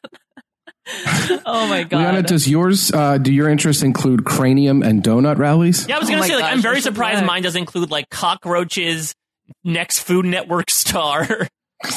<laughs> oh my god! Liana, does yours uh, do your interests include cranium and donut rallies? Yeah, I was Oh gonna my say like gosh, I'm very I surprised mine doesn't include like cockroaches, next Food Network star,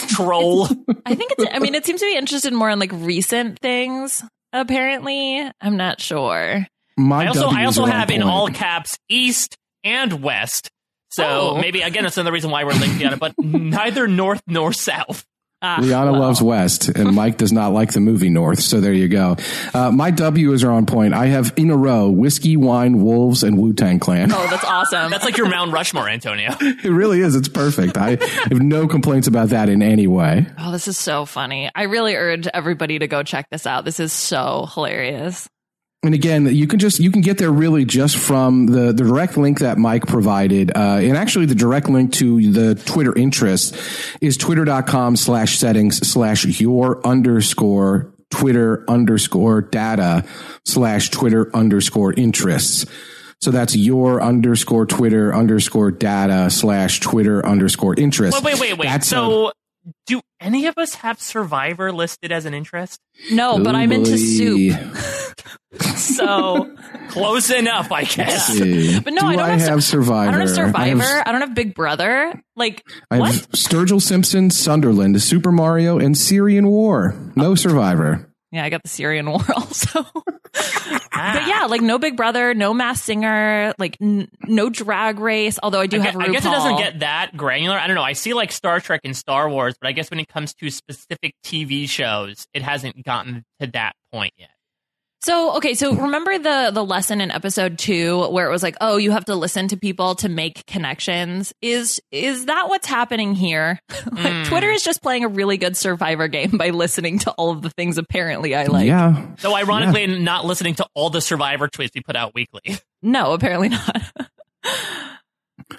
troll. I think it's. I mean, it seems to be interested more in like recent things. Apparently, I'm not sure. My I also I also are on have in all caps East and West. So Oh. maybe again that's another reason why we're linked together, but neither North nor South. Ah, Liana well. loves West, and Mike does not like the movie North. So there you go. Uh, my W's are on point. I have in a row whiskey, wine, wolves, and Wu Tang Clan. Oh, that's awesome. That's like your Mount Rushmore, Antonio. <laughs> It really is. It's perfect. I have no complaints about that in any way. Oh, this is so funny. I really urge everybody to go check this out. This is so hilarious. And again, you can just you can get there really just from the, the direct link that Mike provided. Uh, and actually the direct link to the Twitter interest is twitter.com slash settings slash your underscore Twitter underscore data slash Twitter underscore interests. So that's your underscore Twitter underscore data slash Twitter underscore interest. Wait, wait, wait, wait. That's a- so do any of us have Survivor listed as an interest? No, but I'm into Ooh, soup. <laughs> So, Close enough, I guess. But no, Do I don't I have, have Sur- Survivor. I don't have Survivor. I have- I don't have Big Brother. Like I what? have Sturgill Simpson, Sunderland, Super Mario, and Syrian War. No uh, Survivor. Yeah, I got the Syrian <laughs> War also. but ah. yeah, like no Big Brother, no Masked Singer, like n- no Drag Race. Although I do I have guess. I guess it doesn't get that granular. I don't know. I see like Star Trek and Star Wars, but I guess when it comes to specific TV shows, it hasn't gotten to that point yet. So okay, so remember the the lesson in episode two where it was like, oh, you have to listen to people to make connections. Is is that what's happening here? <laughs> like, Mm. Twitter is just playing a really good Survivor game by listening to all of the things apparently I like. yeah. So ironically, not listening to all the Survivor tweets we put out weekly. No, apparently not. <laughs>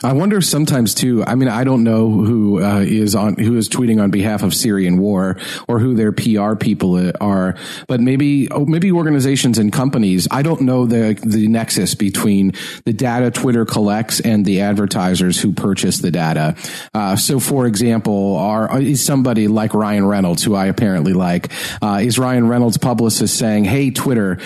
I wonder sometimes too. I mean, I don't know who uh, is on who is tweeting on behalf of Syrian war or who their PR people are, but maybe oh, maybe organizations and companies. I don't know the the nexus between the data Twitter collects and the advertisers who purchase the data. Uh, so, for example, are is somebody like Ryan Reynolds, who I apparently like, uh, is Ryan Reynolds' publicist saying, "Hey, Twitter,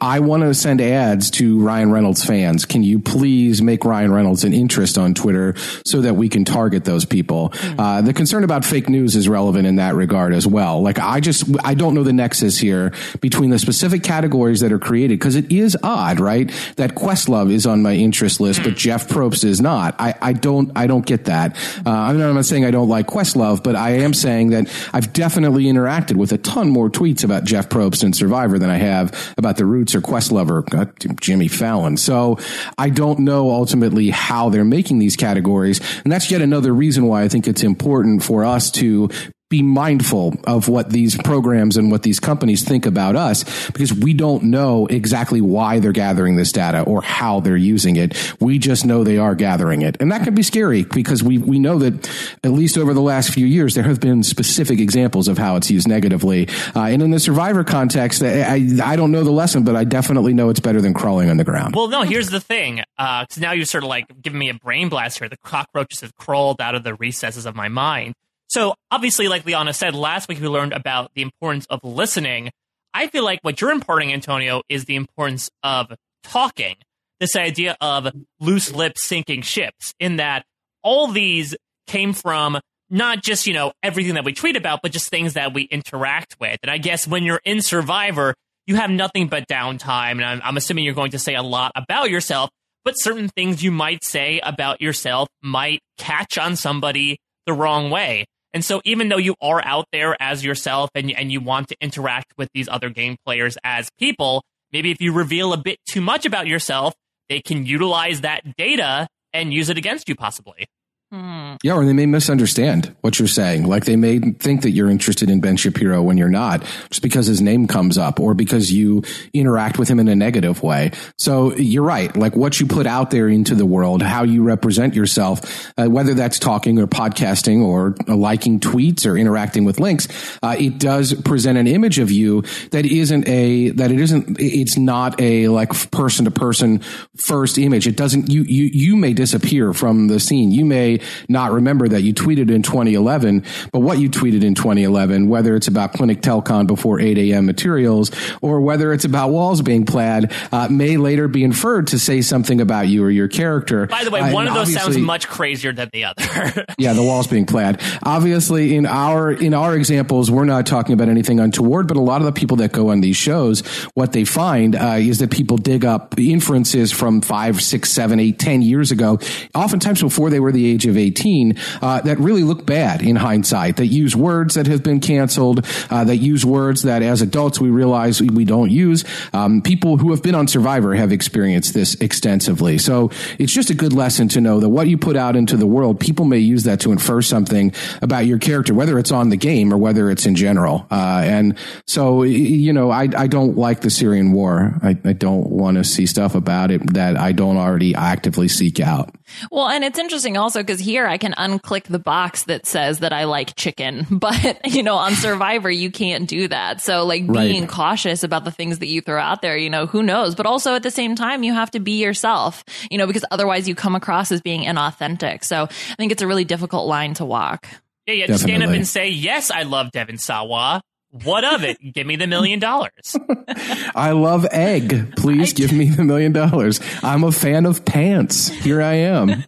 I want to send ads to Ryan Reynolds fans. Can you please make Ryan Reynolds an interest on Twitter so that we can target those people?" Uh, the concern about fake news is relevant in that regard as well. Like, I just I don't know the nexus here between the specific categories that are created because it is odd, right? That Questlove is on my interest list, but Jeff Probst is not. I, I don't I don't get that. Uh, I'm not I'm not saying I don't like Questlove, but I am saying that I've definitely interacted with a ton more tweets about Jeff Probst and Survivor than I have about the Roots or Questlove or uh, Jimmy Fallon. So I don't know ultimately how they're making these categories, and that's yet another reason why I think it's important for us to be mindful of what these programs and what these companies think about us because we don't know exactly why they're gathering this data or how they're using it. We just know they are gathering it. And that can be scary because we, we know that at least over the last few years, there have been specific examples of how it's used negatively. Uh, and in the survivor context, I, I don't know the lesson, but I definitely know it's better than crawling on the ground. Well, no, here's the thing. Uh, now you're sort of like giving me a brain blast here. The cockroaches have crawled out of the recesses of my mind. So obviously, like Liana said, last week we learned about the importance of listening. I feel like what you're imparting, Antonio, is the importance of talking. This idea of loose lips sinking ships, in that all these came from not just, you know, everything that we tweet about, but just things that we interact with. And I guess when you're in Survivor, you have nothing but downtime. And I'm, I'm assuming you're going to say a lot about yourself, but certain things you might say about yourself might catch on somebody the wrong way. And so even though you are out there as yourself and, and you want to interact with these other game players as people, maybe if you reveal a bit too much about yourself, they can utilize that data and use it against you possibly. Hmm. Yeah, or they may misunderstand what you're saying. Like they may think that you're interested in Ben Shapiro when you're not, just because his name comes up or because you interact with him in a negative way. So you're right. Like what you put out there into the world, how you represent yourself, uh, whether that's talking or podcasting or uh, liking tweets or interacting with links, uh, it does present an image of you that isn't a that it isn't. It's not a like person to person first image. It doesn't. You you you may disappear from the scene. You may not remember that you tweeted in 2011, but what you tweeted in 2011, whether it's about Clinic Telcon before 8 a.m. materials or whether it's about walls being plaid, uh, may later be inferred to say something about you or your character. By the way, uh, one of those sounds much crazier than the other. <laughs> yeah, the walls being plaid. Obviously, in our in our examples, we're not talking about anything untoward, but a lot of the people that go on these shows, what they find uh, is that people dig up inferences from five, six, seven, eight, ten years ago, oftentimes before they were the age of 18 uh, that really look bad in hindsight, that use words that have been canceled, uh, that use words that as adults we realize we, don't use. Um, people who have been on Survivor have experienced this extensively. So it's just a good lesson to know that what you put out into the world, people may use that to infer something about your character, whether it's on the game or whether it's in general. Uh, and so, you know, I, I don't like the Syrian war. I, I don't want to see stuff about it that I don't already actively seek out. Well, and it's interesting also because here I can unclick the box that says that I like chicken, <laughs> but you know, on Survivor, you can't do that. So like being right. cautious about the things that you throw out there, you know, who knows? But also at the same time, you have to be yourself, you know, because otherwise you come across as being inauthentic. So I think it's a really difficult line to walk. Yeah, yeah. Stand up and say, yes, I love Devon Sawa. What of it? give me the million dollars. <laughs> I love egg. Please give me the million dollars. I'm a fan of pants. Here I am.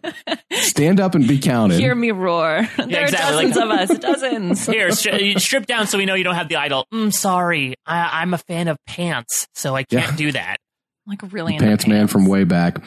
Stand up and be counted. Hear me roar. Yeah, there exactly. are dozens like, of us. Dozens. Here, stri- strip down so we know you don't have the idol. Mm, sorry, I- am a fan of pants, so I can't yeah. do that like really pants, pants man from way back.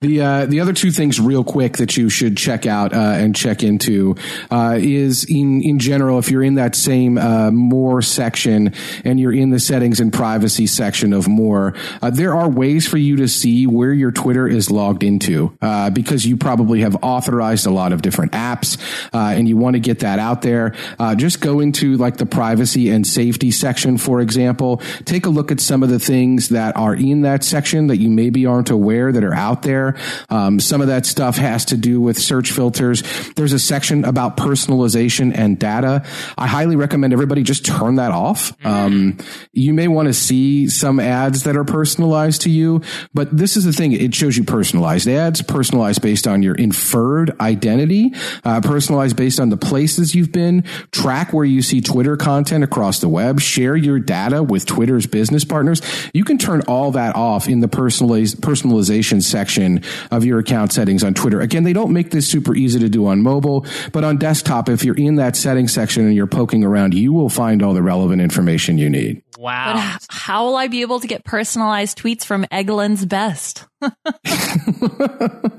The uh, the other two things, real quick, that you should check out uh, and check into uh, is in in general, if you're in that same uh, more section and you're in the settings and privacy section of more, uh, there are ways for you to see where your Twitter is logged into uh, because you probably have authorized a lot of different apps and you want to get that out there. just go into like the privacy and safety section, for example. Take a look at some of the things that are in that section that you maybe aren't aware that are out there. Um, some of that stuff has to do with search filters. There's a section about personalization and data. I highly recommend everybody just turn that off. Um, you may want to see some ads that are personalized to you, but this is the thing. It shows you personalized ads, personalized based on your inferred identity, uh, personalized based on the places you've been, track where you see Twitter content across the web, share your data with Twitter's business partners. You can turn all that off in the personaliz- personalization section of your account settings on Twitter. Again, they don't make this super easy to do on mobile, but on desktop, if you're in that settings section and you're poking around, you will find all the relevant information you need. Wow. But how will I be able to get personalized tweets from Eggland's Best? <laughs>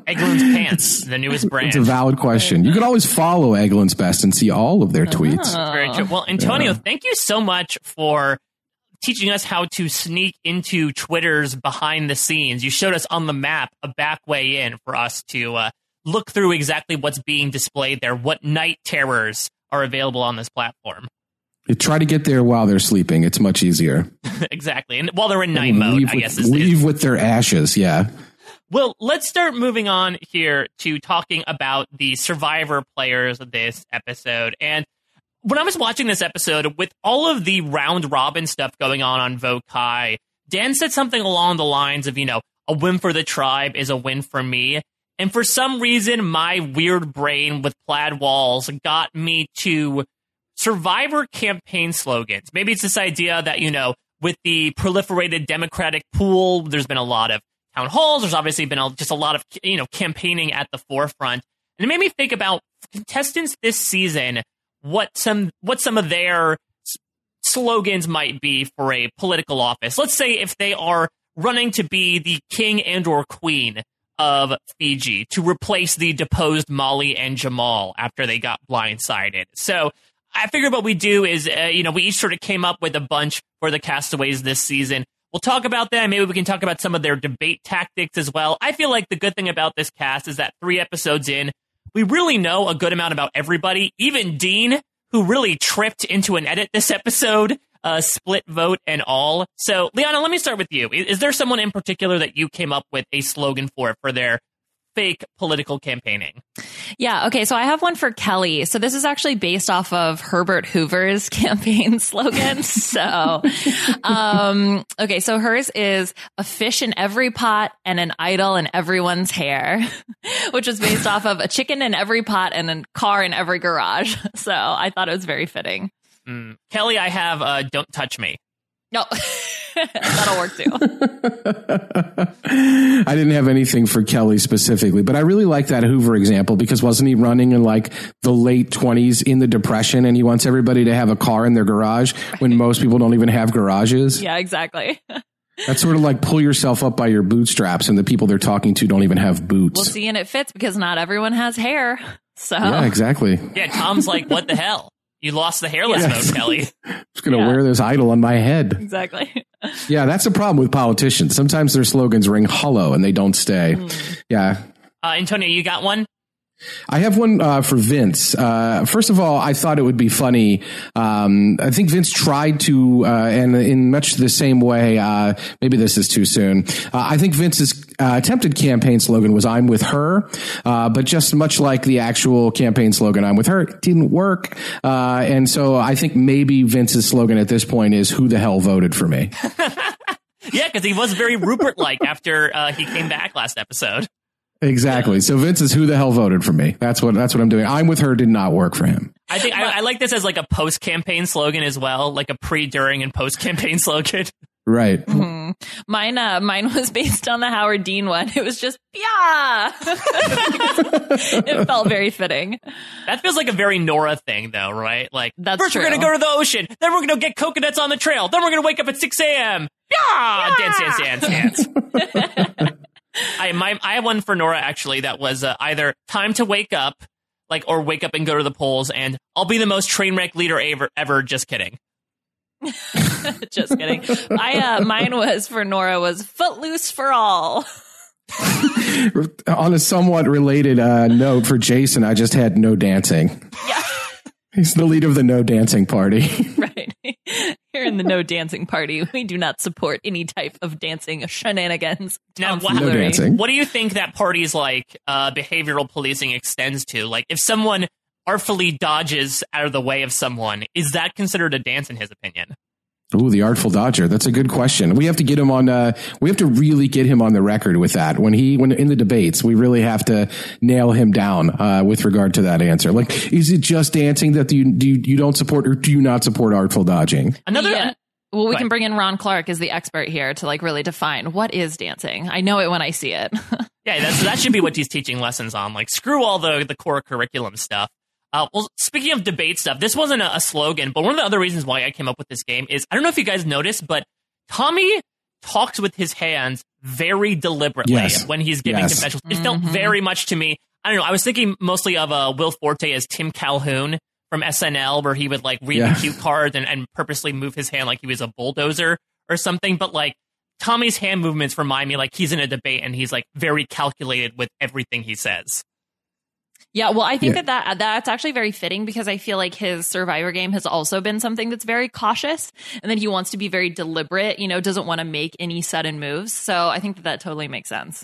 Eggland's Pants, the newest brand. It's a valid question. You can always follow Eggland's Best and see all of their uh-huh. tweets. Oh. Very true. Well, Antonio, yeah. thank you so much for teaching us how to sneak into Twitter's behind the scenes. You showed us on the map a back way in for us to uh, look through exactly what's being displayed there, what night terrors are available on this platform. You try to get there while they're sleeping. It's much easier. <laughs> exactly. And while they're in night mode, leave I with, guess. Is, leave is- with their ashes. Yeah. Well, let's start moving on here to talking about the survivor players of this episode. And when I was watching this episode, with all of the round robin stuff going on on Vokai, Dan said something along the lines of, you know, a win for the tribe is a win for me. And for some reason, my weird brain with plaid walls got me to survivor campaign slogans. Maybe it's this idea that, you know, with the proliferated Democratic pool, there's been a lot of town halls. There's obviously been a, just a lot of, you know, campaigning at the forefront. And it made me think about contestants this season, what some, what some of their slogans might be for a political office. Let's say if they are running to be the king and or queen of Fiji to replace the deposed Molly and Jamal after they got blindsided. So I figured what we do is, uh, you know, we each sort of came up with a bunch for the castaways this season. We'll talk about that. Maybe we can talk about some of their debate tactics as well. I feel like the good thing about this cast is that three episodes in, we really know a good amount about everybody. Even Dean, who really tripped into an edit this episode, uh, split vote and all. So, Liana, let me start with you. Is, is there someone in particular that you came up with a slogan for for their fake political campaigning? Yeah. Okay. So I have one for Kellee. So this is actually based off of Herbert Hoover's <laughs> campaign slogan. so, um, okay. So hers is a fish in every pot and an idol in everyone's hair, <laughs> which was based off of a chicken in every pot and a car in every garage. <laughs> So I thought it was very fitting. Mm. Kellee, I have uh, "Don't Touch Me." No, <laughs> that'll work too. <laughs> I didn't have anything for Kellee specifically, but I really like that Hoover example because wasn't he running in like the late 20s in the Depression and he wants everybody to have a car in their garage when most people don't even have garages? Yeah, exactly. <laughs> That's sort of like pull yourself up by your bootstraps and the people they're talking to don't even have boots. We'll see, and it fits because not everyone has hair. So Yeah, exactly. Yeah, Tom's like, "What the hell? You lost the hairless Yes. vote, Kellee." I'm <laughs> just going to Yeah. wear this idol on my head. exactly. <laughs> Yeah, that's a problem with politicians. Sometimes their slogans ring hollow and they don't stay. Yeah. Uh, Antonio, you got one? I have one uh, for Vince. Uh, first of all, I thought it would be funny. Um, I think Vince tried to, uh, and in much the same way, uh, maybe this is too soon. Uh, I think Vince's uh, attempted campaign slogan was "I'm with her," but just much like the actual campaign slogan "I'm with her," didn't work. And so I think maybe Vince's slogan at this point is "Who the hell voted for me?" <laughs> Yeah, because he was very Rupert-like after he came back last episode. Exactly. So Vince is "Who the hell voted for me?" That's what that's what I'm doing. "I'm with her" did not work for him. I think I, I like this as like a post-campaign slogan as well, like a pre, during, and post-campaign <laughs> slogan. Right. Mhm. Mine, uh, mine was based on the Howard Dean one. It was just yeah. <laughs> it felt very fitting. That feels like a very Nora thing, though, right? Like, That's first we're gonna go to the ocean, then we're gonna get coconuts on the trail, then we're gonna wake up at six a.m. Yeah, dance, dance, dance, dance. <laughs> I my I have one for Nora actually that was uh, either time to wake up, like, or wake up and go to the polls, and I'll be the most train wreck leader ever. Ever, just kidding. <laughs> just kidding. I uh, mine was for Nora was footloose for all. <laughs> On a somewhat related uh, note for Jason, I just had no dancing. Yeah. <laughs> He's the leader of the no dancing party. <laughs> Right. <laughs> Here in the no dancing party, we do not support any type of dancing shenanigans. Now, what- no dancing. What do you think that party's like uh, behavioral policing extends to? Like, if someone artfully dodges out of the way of someone, is that considered a dance in his opinion? Ooh, the artful dodger. That's a good question. We have to get him on. Uh, we have to really get him on the record with that. When he, when in the debates, we really have to nail him down uh, with regard to that answer. Like, is it just dancing that you do you, you don't support, or do you not support artful dodging? Another. Yeah. Well, we Right. can bring in Ron Clark as the expert here to like really define what is dancing. I know it when I see it. <laughs> Yeah, that's, that should be what he's teaching lessons on. Like, screw all the, the core curriculum stuff. Uh, well, speaking of debate stuff, this wasn't a, a slogan, but one of the other reasons why I came up with this game is I don't know if you guys noticed, but Tommy talks with his hands very deliberately Yes. when he's giving Yes. confessions. It felt very much to me. I don't know. I was thinking mostly of uh, Will Forte as Tim Calhoun from SNL, where he would like read Yeah. the cue cards and, and purposely move his hand like he was a bulldozer or something. But like Tommy's hand movements remind me like he's in a debate and he's like very calculated with everything he says. Yeah, well, I think Yeah. that, that that's actually very fitting because I feel like his survivor game has also been something that's very cautious and then he wants to be very deliberate, you know, doesn't want to make any sudden moves. So I think that that totally makes sense.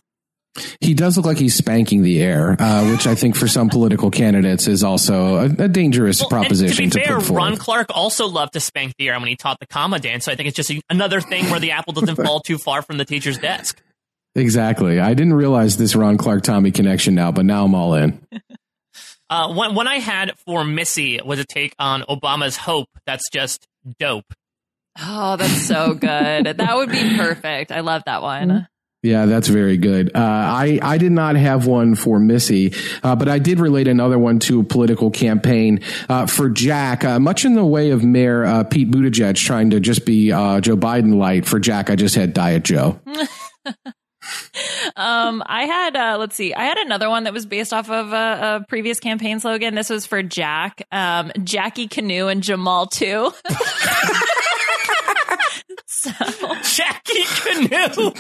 He does look like he's spanking the air, uh, which I think for some political candidates is also a, a dangerous Well, proposition and to to, be fair, put forward. Ron Clark also loved to spank the air when he taught the comma dance. So I think it's just another thing where the apple doesn't <laughs> fall too far from the teacher's desk. Exactly. I didn't realize this Ron Clark Tommy connection now, but now I'm all in. <laughs> Uh, one, one I had for Missy was a take on Obama's hope. That's just dope. Oh, that's so <laughs> good. that would be perfect. I love that one. Yeah, that's very good. Uh, I I did not have one for Missy, uh, but I did relate another one to a political campaign uh, for Jack. Uh, much in the way of Mayor uh, Pete Buttigieg trying to just be uh, Joe Biden light. For Jack, I just had Diet Joe. <laughs> Um, I had, uh, let's see, I had another one that was based off of a, a previous campaign slogan. This was for Jack, um, Jackie Canoe and Jamal too. <laughs> so, Jackie Canoe.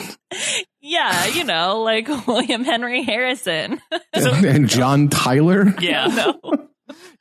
yeah, you know, like <laughs> William Henry Harrison. and John Tyler. Yeah. <laughs>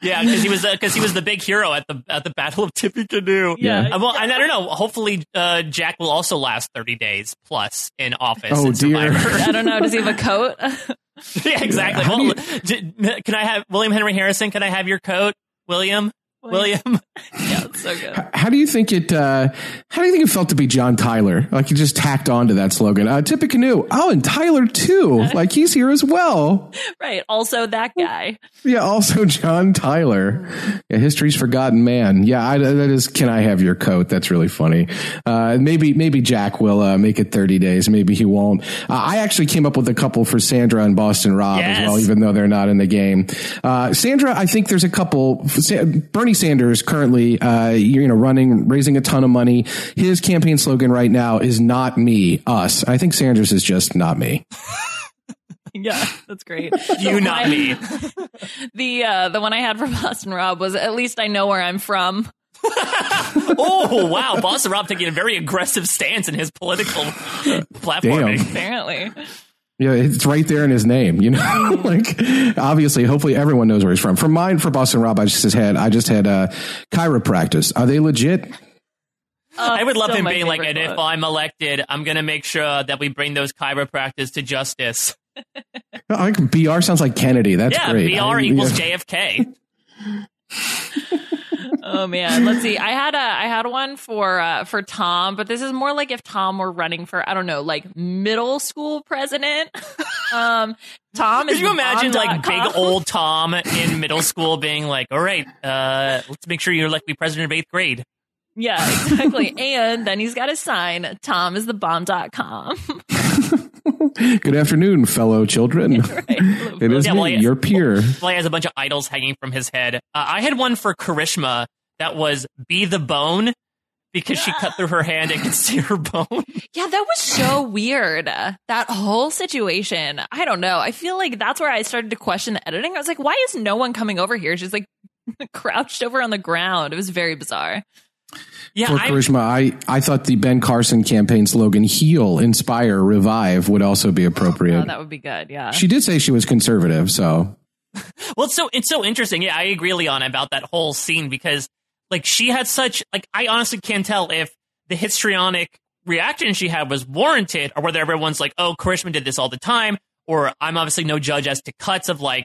Yeah, because he was because he was the big hero at the at the Battle of Tippecanoe. Yeah. Uh, well, and I don't know. Hopefully, uh, Jack will also last thirty days plus in office. Oh, and dear. <laughs> I don't know. Does he have a coat? <laughs> <laughs> yeah, exactly. How Well, do d- can I have William Henry Harrison? Can I have your coat, William? William. <laughs> yeah, it's so <laughs> good. How do you think it? Uh, how do you think it felt to be John Tyler? Like you just tacked on to that slogan. Uh, Tippecanoe. Oh, and Tyler too. <laughs> Like he's here as well. Right. Also, that guy. Yeah, also John Tyler. Yeah, history's forgotten man. Yeah, I, that is. Can I have your coat? That's really funny. Uh, maybe maybe Jack will uh, make it thirty days. Maybe he won't. Uh, I actually came up with a couple for Sandra and Boston Rob Yes. as well, even though they're not in the game. Uh, Sandra, I think there's a couple. Sa- Bernie Sanders currently, uh, you know, running, raising a ton of money. His campaign slogan right now is "Not me, us." I think Sanders is just not me. <laughs> Yeah, that's great. You, not me. <laughs> The uh, the one I had for Boston Rob was at least I know where I'm from. <laughs> Oh wow, Boston Rob taking a very aggressive stance in his political platforming. Damn. Apparently. Yeah, it's right there in his name, you know. <laughs> like, obviously, hopefully, everyone knows where he's from. For mine, for Boston Rob, I just had I just had uh, chiropractic. Are they legit? I would love Still him being like, favorite and if. I'm elected, I'm going to make sure that we bring those chiropractors to justice. I like BR sounds like Kennedy. That's yeah, great. BR I- equals yeah. JFK. <laughs> <laughs> Oh man, let's see. I had a I had one for uh, for Tom, but this is more like if Tom were running for I don't know, like middle school president. <laughs> um, Tom is Could you imagine like big old Tom in middle school being like, all right, uh, let's make sure you're like be president of eighth grade. Yeah, exactly. and then he's got a sign. Tom is the bomb.com. <laughs> Good afternoon, fellow children. <laughs> it is Yeah, well, me, yeah. your peer. Well, he has a bunch of idols hanging from his head. Uh, I had one for Karishma that was be the bone because she cut through her hand and could see her <laughs> bone. Yeah, that was so weird. That whole situation. I don't know. I feel like that's where I started to question the editing. I was like, why is no one coming over here? She's like <laughs> crouched over on the ground. It was very bizarre. Yeah, For Karishma, I, I thought the Ben Carson campaign slogan "Heal, Inspire, Revive" would also be appropriate. Oh, that would be good. Yeah. she did say she was conservative, so <laughs> Well, it's so it's so interesting. Yeah, I agree, Liana, about that whole scene because like she had such like I honestly can't tell if the histrionic reaction she had was warranted or whether everyone's like, oh, Karishma did this all the time, or I'm obviously no judge as to cuts of like.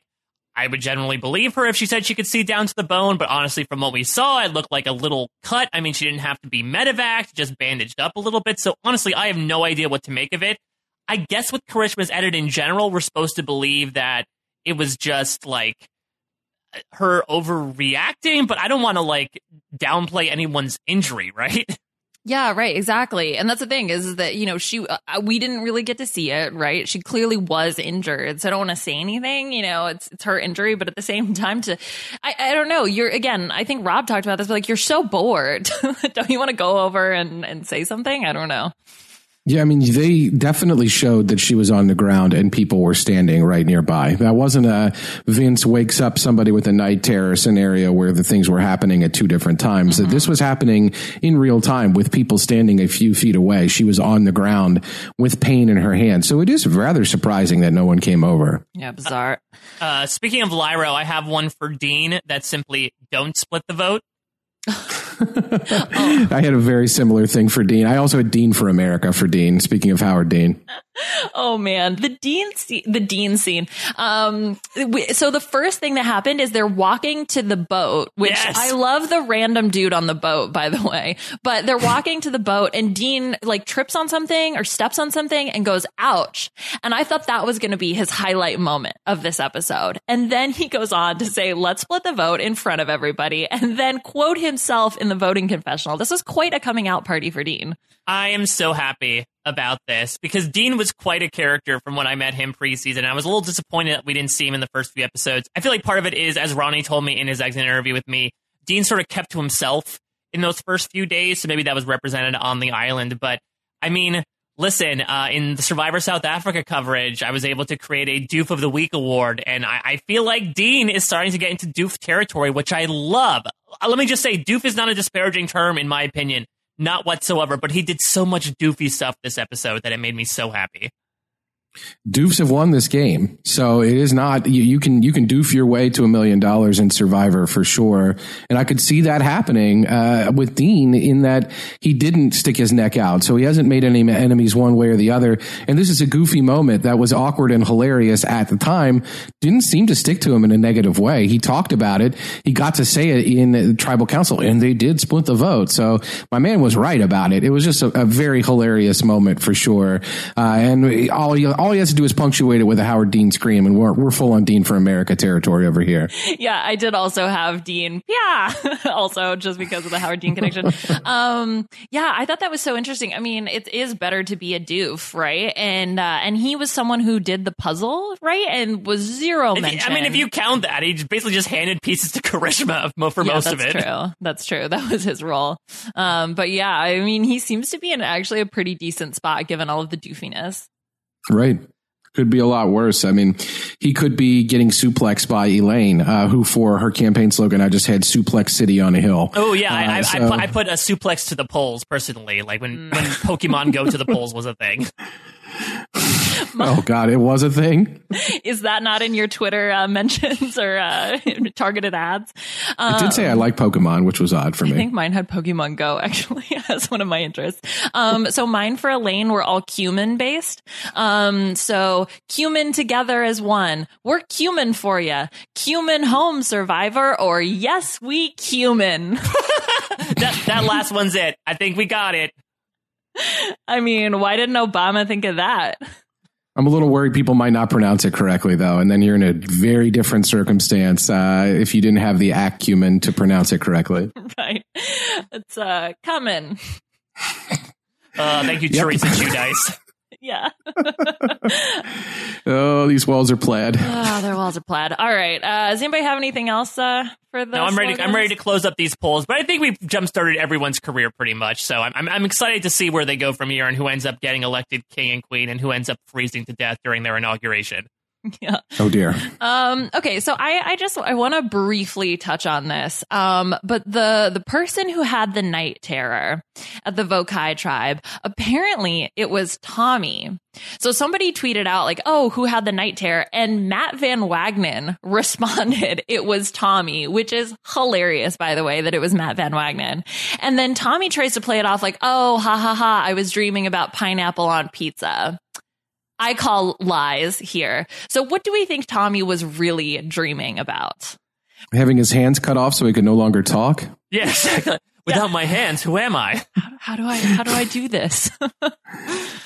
I would generally believe her if she said she could see down to the bone, but honestly, from what we saw, it looked like a little cut. I mean, she didn't have to be medevaced, just bandaged up a little bit. So honestly, I have no idea what to make of it. I guess with Karishma's edit in general, we're supposed to believe that it was just like her overreacting, but I don't want to like downplay anyone's injury, <laughs> right? Yeah, right, exactly. And that's the thing is that, you know, she, uh, we didn't really get to see it, right? She clearly was injured. So I don't want to say anything, you know, it's, it's her injury, but at the same <laughs> time to, I, I don't know. You're, again, I think Rob talked about this, but like, you're so bored. <laughs> don't you want to go over and, and say something? I don't know. Yeah, I mean, they definitely showed that she was on the ground and people were standing right nearby. That wasn't a Vince wakes up somebody with a night terror scenario where the things were happening at two different times. Mm-hmm. This was happening in real time with people standing a few feet away. She was on the ground with pain in her hand. So it is rather surprising that no one came over. Yeah, bizarre. Uh, speaking of Lairo, I have one for Dean that simply don't split the vote. <laughs> oh. <laughs> I had a very similar thing for Dean. I also had Dean for America for Dean. Speaking of Howard Dean. Oh man, the Dean the Dean scene. Um, so the first thing that happened is they're walking to the boat, which yes. I love the random dude on the boat, by the way. But they're <laughs> walking to the boat, and Dean like trips on something or steps on something and goes, "Ouch!" And I thought that was going to be his highlight moment of this episode. And then he goes on to say, "Let's split the vote in front of everybody," and then quote himself in the voting confessional. This was quite a coming out party for Dean. I am so happy about this because Dean was quite a character from when I met him preseason. I was a little disappointed that we didn't see him in the first few episodes. I feel like part of it is, as Ronnie told me in his exit interview with me, Dean sort of kept to himself in those first few days. So maybe that was represented on the island. But I mean, listen, uh, in the Survivor South Africa coverage, I was able to create a Doof of the Week award. And I, I feel like Dean is starting to get into Doof territory, which I love. Uh, let me just say, Doof is not a disparaging term, in my opinion. Not whatsoever, but he did so much doofy stuff this episode that it made me so happy. Doofs have won this game, so it is not you, you, can you can doof your way to a million dollars in Survivor for sure, and I could see that happening uh, with Dean in that he didn't stick his neck out, so he hasn't made any enemies one way or the other. And this is a goofy moment that was awkward and hilarious at the time. Didn't seem to stick to him in a negative way. He talked about it. He got to say it in tribal council, and they did split the vote. So my man was right about it. It was just a, a very hilarious moment for sure, uh, and all all he has to do is punctuate it with a Howard Dean scream, and we're we're full on Dean for America territory over here. Yeah, I did also have Dean. Yeah, <laughs> also just because of the Howard Dean connection. <laughs> um, yeah, I thought that was so interesting. I mean, it is better to be a doof, right? And uh, and he was someone who did the puzzle, right, and was zero mention. I mean, if you count that, he basically just handed pieces to Karishma <laughs> for yeah, most of it. True. That's true. That was his role. Um, but yeah, I mean, he seems to be in actually a pretty decent spot given all of the doofiness. Right. Could be a lot worse. I mean, he could be getting suplexed by Elaine, uh, who for her campaign slogan, I just had suplex city on a hill. Oh yeah, uh, I, so. I, put, I, put, a suplex to the polls personally, like when, when Pokemon go to the polls was a thing. <laughs> oh God, it was a thing. <laughs> Is that not in your Twitter uh, <laughs> mentions or uh, targeted ads? Um, I did say I like Pokemon, which was odd for me. I think mine had Pokemon Go <laughs> actually as one of my interests. Um, so mine for Elaine were all cumin based. Um, so cumin together as one. We're cumin for you. Cumin home survivor or yes, we cumin. that, that last one's it. I think we got it. I mean, why didn't Obama think of that? I'm a little worried people might not pronounce it correctly, though, and then you're in a very different circumstance uh, if you didn't have the acumen to pronounce it correctly. <laughs> Right. It's uh, coming. Uh, thank you, Teresa yep. <laughs> Giudice. yeah. <laughs> oh, these walls are plaid. Oh, their walls are plaid. All right. Uh, does anybody have anything else uh, for the? No, I'm ready. I'm ready to close up these polls, but I think we've jump started everyone's career pretty much. So I'm, I'm I'm excited to see where they go from here and who ends up getting elected king and queen and who ends up freezing to death during their inauguration. <laughs> Yeah. Oh dear. Um, okay, so I, I just I want to briefly touch on this. Um, but the the person who had the night terror at the Vokai tribe, apparently it was Tommy. So somebody tweeted out like, "Oh, who had the night terror?" And Matt Van Wagenen <laughs> responded, "It was Tommy," which is hilarious, by the way, that it was Matt Van Wagenen. And then Tommy tries to play it off like, "Oh, ha ha ha! I was dreaming about pineapple on pizza." I call lies here. So what do we think Tommy was really dreaming about? Having his hands cut off so he could no longer talk? Yes. <laughs> Without yeah. my hands, who am I? How, how, do I how do I do this? <laughs> I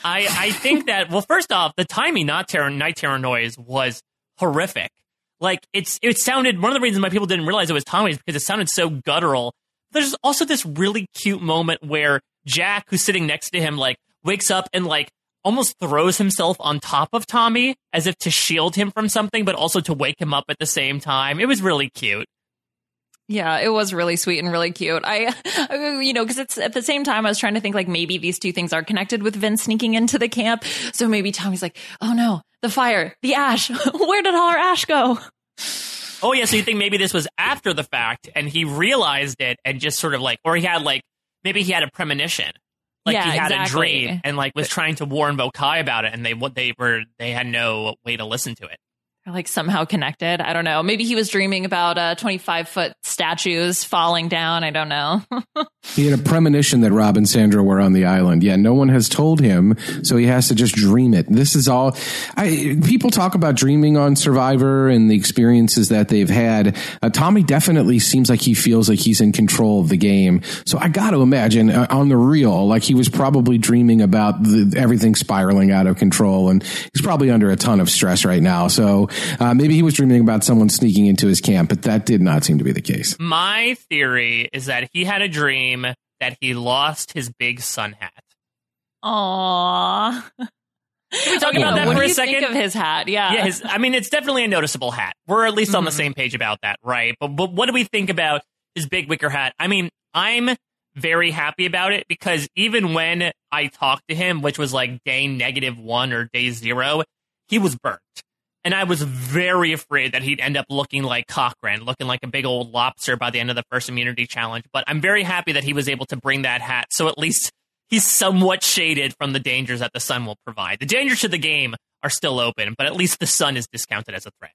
I think that well, first off, the timing not terror night terror noise was horrific. Like it's it sounded one of the reasons why people didn't realize it was Tommy is because it sounded so guttural. There's also this really cute moment where Jack, who's sitting next to him, like wakes up and like almost throws himself on top of Tommy as if to shield him from something, but also to wake him up at the same time. It was really cute. Yeah, it was really sweet and really cute. I, <laughs> you know, because it's at the same time I was trying to think like maybe these two things are connected with Vince sneaking into the camp. So maybe Tommy's like, oh no, the fire, the ash. <laughs> Where did all our ash go? Oh yeah, so you think maybe this was after the fact and he realized it and just sort of like, or he had like maybe he had a premonition, like Yeah, he had exactly. a dream and like was trying to warn Vokai about it, and they what they were they had no way to listen to it. They're like somehow connected. I don't know. Maybe he was dreaming about uh, 25 foot statues falling down. I don't know. <laughs> He had a premonition that Rob and Sandra were on the island. Yeah, no one has told him, so he has to just dream it. This is all. I, people talk about dreaming on Survivor and the experiences that they've had. Uh, Tommy definitely seems like he feels like he's in control of the game. So I got to imagine uh, on the real, like he was probably dreaming about the, everything spiraling out of control, and he's probably under a ton of stress right now. So uh, maybe he was dreaming about someone sneaking into his camp, but that did not seem to be the case. My theory is that he had a dream that he lost his big sun hat. Aww. Can we talk about that what for do a you second? think of his hat? Yeah. Yeah, his, I mean, it's definitely a noticeable hat. We're at least on the Mhm. same page about that, right? But, but what do we think about his big wicker hat? I mean, I'm very happy about it because even when I talked to him, which was like day negative one or day zero, he was burnt. And I was very afraid that he'd end up looking like Cochran, looking like a big old lobster by the end of the first immunity challenge. But I'm very happy that he was able to bring that hat. So at least he's somewhat shaded from the dangers that the sun will provide. The dangers to the game are still open, but at least the sun is discounted as a threat.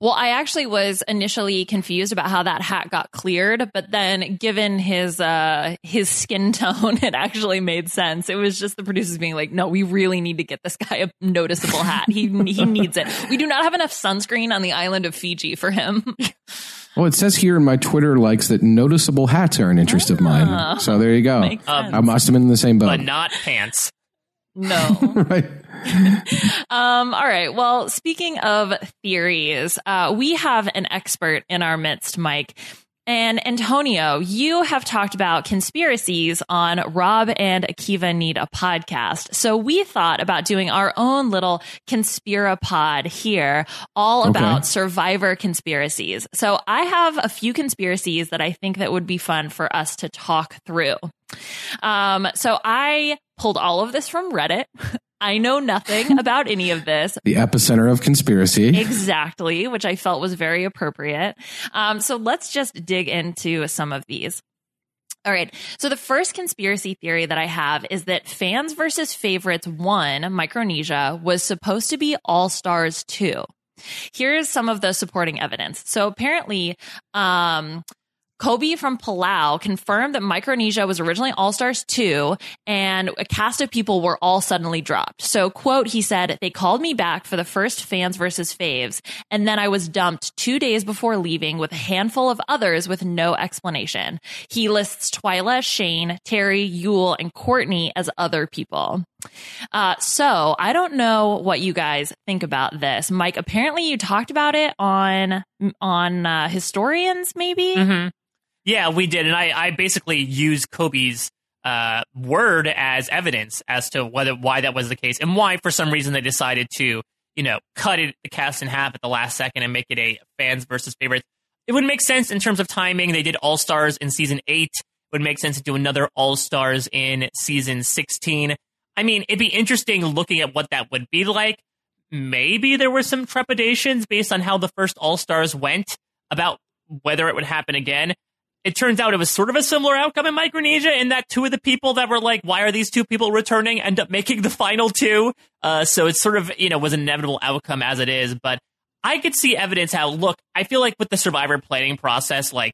Well, I actually was initially confused about how that hat got cleared, but then given his uh his skin <laughs> tone, it actually made sense. It was just the producers being like, "No, we really need to get this guy a noticeable hat. He he <laughs> needs it. We do not have enough sunscreen on the island of Fiji for him." <laughs> Well, it says here in my Twitter likes that noticeable hats are an interest of mine. So there you go. Um. I must have been in the same boat. But not pants. no. right. <laughs> Um, all right. Well, speaking of theories, uh, we have an expert in our midst, Mike. And Antonio, you have talked about conspiracies on Rob and Akiva Need a podcast. So we thought about doing our own little conspirapod here, all Okay. about survivor conspiracies. So I have a few conspiracies that I think that would be fun for us to talk through. Um, so I pulled all of this from Reddit. <laughs> I know nothing <laughs> about any of this, The epicenter of conspiracy. exactly, which I felt was very appropriate. Um, so let's just dig into some of these. All right. So the first conspiracy theory that I have is that Fans versus Favorites 1, Micronesia, was supposed to be All Stars 2. Here's some of the supporting evidence. So apparently, um, Coby from Palau confirmed that Micronesia was originally All Stars 2 and a cast of people were all suddenly dropped. So, quote, he said, they called me back for the first fans versus faves, and then I was dumped two days before leaving with a handful of others with no explanation. He lists Twila, Shane, Terry, Yul, and Courtney as other people. Uh, so I don't know what you guys think about this. Mike, apparently you talked about it on, on, uh, historians, maybe? Mm-hmm. Yeah, we did, and I, I basically used Coby's uh, word as evidence as to whether why that was the case and why, for some reason, they decided to you know cut it the cast in half at the last second and make it a fans versus favorites. It would make sense in terms of timing. They did All Stars in season eight. It would make sense to do another All Stars in season sixteen. I mean, it'd be interesting looking at what that would be like. Maybe there were some trepidations based on how the first All Stars went about whether it would happen again it turns out it was sort of a similar outcome in Micronesia in that two of the people that were like, why are these two people returning end up making the final two. Uh, so it's sort of, you know, was an inevitable outcome as it is. But I could see evidence how, look, I feel like with the survivor planning process, like,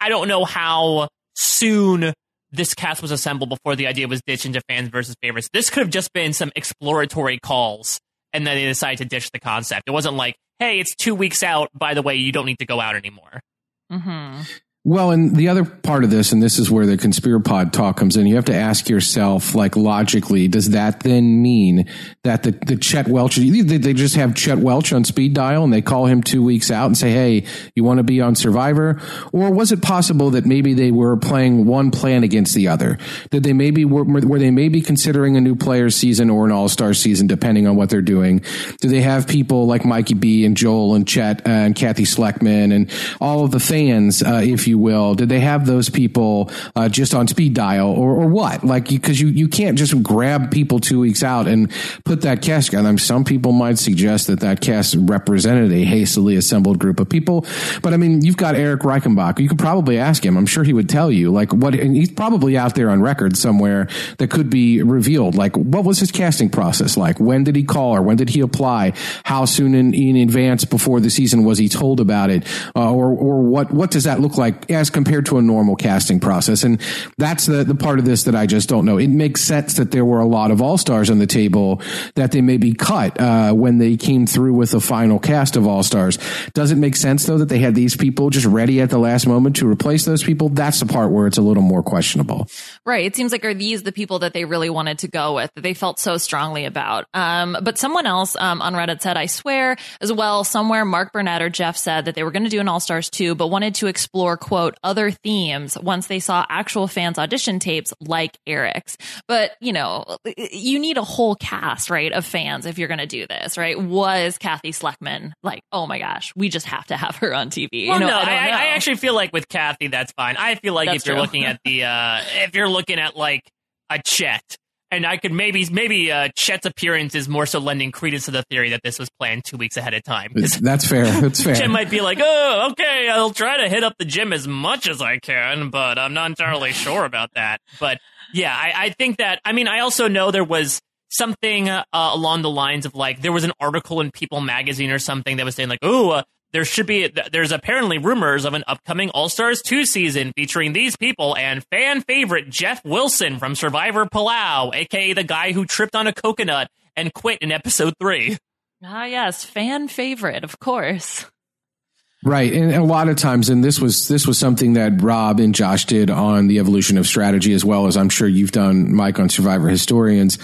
I don't know how soon this cast was assembled before the idea was ditched into fans versus favorites. This could have just been some exploratory calls and then they decided to ditch the concept. It wasn't like, hey, it's two weeks out. By the way, you don't need to go out anymore. Mm-hmm. Well, and the other part of this, and this is where the conspirapod talk comes in, you have to ask yourself, like logically, does that then mean that the, the Chet Welch, they, just have Chet Welch on speed dial and they call him two weeks out and say, hey, you want to be on Survivor? Or was it possible that maybe they were playing one plan against the other? Did they maybe, were, were they maybe considering a new players season or an all-star season, depending on what they're doing? Do they have people like Mikey B and Joel and Chet uh, and Kathy Sleckman and all of the fans, uh, if you will? Did they have those people uh, just on speed dial or, or what? Like, because you, you can't just grab people two weeks out and put that cast together. I mean, some people might suggest that that cast represented a hastily assembled group of people. But I mean, you've got Eric Reichenbach. You could probably ask him. I'm sure he would tell you, like, what, and he's probably out there on record somewhere that could be revealed. Like, what was his casting process like? When did he call or when did he apply? How soon in, in advance before the season was he told about it? Uh, or, or what, what does that look like as compared to a normal casting process. And that's the, the part of this that I just don't know. It makes sense that there were a lot of all stars on the table that they maybe cut uh, when they came through with the final cast of all stars. Does it make sense though that they had these people just ready at the last moment to replace those people? That's the part where it's a little more questionable. Right. It seems like are these the people that they really wanted to go with that they felt so strongly about? Um, but someone else um, on Reddit said, I swear, as well, somewhere Mark Burnett or Jeff said that they were going to do an All Stars too, but wanted to explore quote other themes once they saw actual fans audition tapes like Eric's. But, you know, you need a whole cast, right, of fans if you're going to do this, right? Was Kathy Sleckman like, oh my gosh, we just have to have her on TV? Well, you know, no, I, I, I actually feel like with Kathy, that's fine. I feel like That's if you're true. looking at the, uh, if you're looking at like a Chet, and I could maybe, maybe uh, Chet's appearance is more so lending credence to the theory that this was planned two weeks ahead of time. <laughs> That's fair. That's fair. Chet might be like, oh, okay, I'll try to hit up the gym as much as I can, but I'm not entirely <laughs> sure about that. But yeah, I, I think that, I mean, I also know there was something uh, along the lines of like, there was an article in People magazine or something that was saying like, oh, uh, there should be, there's apparently rumors of an upcoming All Stars 2 season featuring these people and fan favorite Jeff Wilson from Survivor Palau, aka the guy who tripped on a coconut and quit in episode 3. Ah, yes, fan favorite, of course. Right, and a lot of times, and this was this was something that Rob and Josh did on the evolution of strategy, as well as I'm sure you've done, Mike, on Survivor Historians.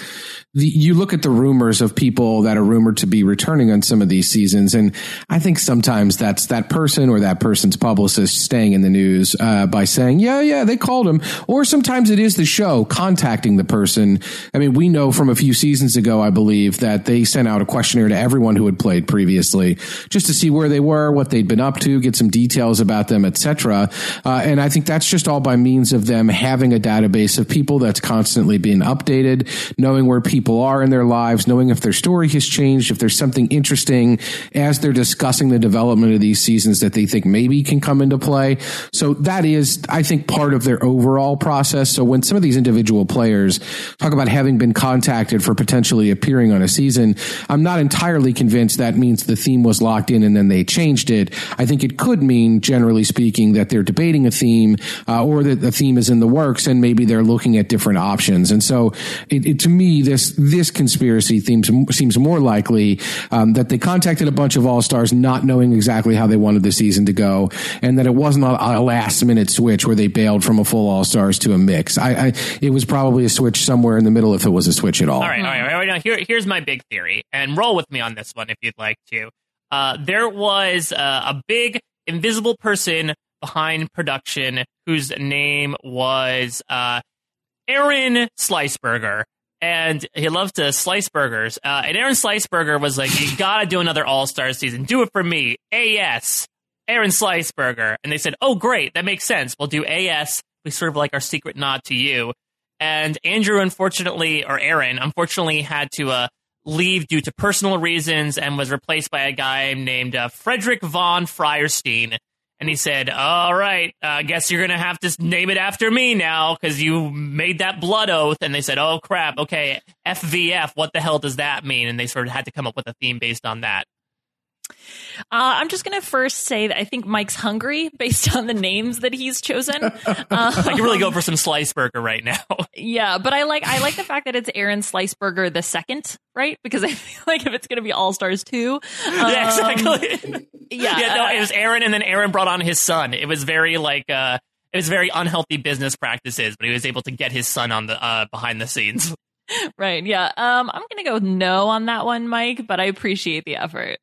The, you look at the rumors of people that are rumored to be returning on some of these seasons, and I think sometimes that's that person or that person's publicist staying in the news uh, by saying, "Yeah, yeah, they called him," or sometimes it is the show contacting the person. I mean, we know from a few seasons ago, I believe, that they sent out a questionnaire to everyone who had played previously, just to see where they were, what they'd been up to, get some details about them, etc. Uh, and I think that's just all by means of them having a database of people that's constantly being updated, knowing where people are in their lives, knowing if their story has changed, if there's something interesting as they're discussing the development of these seasons that they think maybe can come into play. So that is, I think, part of their overall process. So when some of these individual players talk about having been contacted for potentially appearing on a season, I'm not entirely convinced that means the theme was locked in and then they changed it. I think it could mean, generally speaking, that they're debating a theme uh, or that the theme is in the works and maybe they're looking at different options. And so, it, it, to me, this this conspiracy seems seems more likely um, that they contacted a bunch of all stars not knowing exactly how they wanted the season to go, and that it wasn't a, a last minute switch where they bailed from a full all stars to a mix. I, I it was probably a switch somewhere in the middle if it was a switch at all. All right, all right, all right. Now, here, here's my big theory, and roll with me on this one if you'd like to. Uh, there was uh, a big invisible person behind production whose name was uh, Aaron Sliceburger. And he loved to slice burgers. Uh, and Aaron Sliceburger was like, You gotta do another All Star season. Do it for me. AS. Aaron Sliceburger. And they said, Oh, great. That makes sense. We'll do AS. We sort of like our secret nod to you. And Andrew, unfortunately, or Aaron, unfortunately, had to uh, leave due to personal reasons and was replaced by a guy named uh, Frederick von Freierstein. And he said, All right, uh, I guess you're going to have to name it after me now because you made that blood oath. And they said, Oh, crap. Okay, FVF, what the hell does that mean? And they sort of had to come up with a theme based on that. Uh, I'm just going to first say that I think Mike's hungry <laughs> based on the names that he's chosen. Uh, <laughs> I can really go for some slice burger right now. <laughs> yeah, but I like I like the fact that it's Aaron Sliceburger the second, right? Because I feel like if it's going to be All Stars two, yeah, um, exactly. yeah, yeah, no, it was Aaron, and then Aaron brought on his son. It was very like uh, it was very unhealthy business practices, but he was able to get his son on the uh, behind the scenes. right. Yeah, um, I'm going to go with no on that one, Mike, but I appreciate the effort.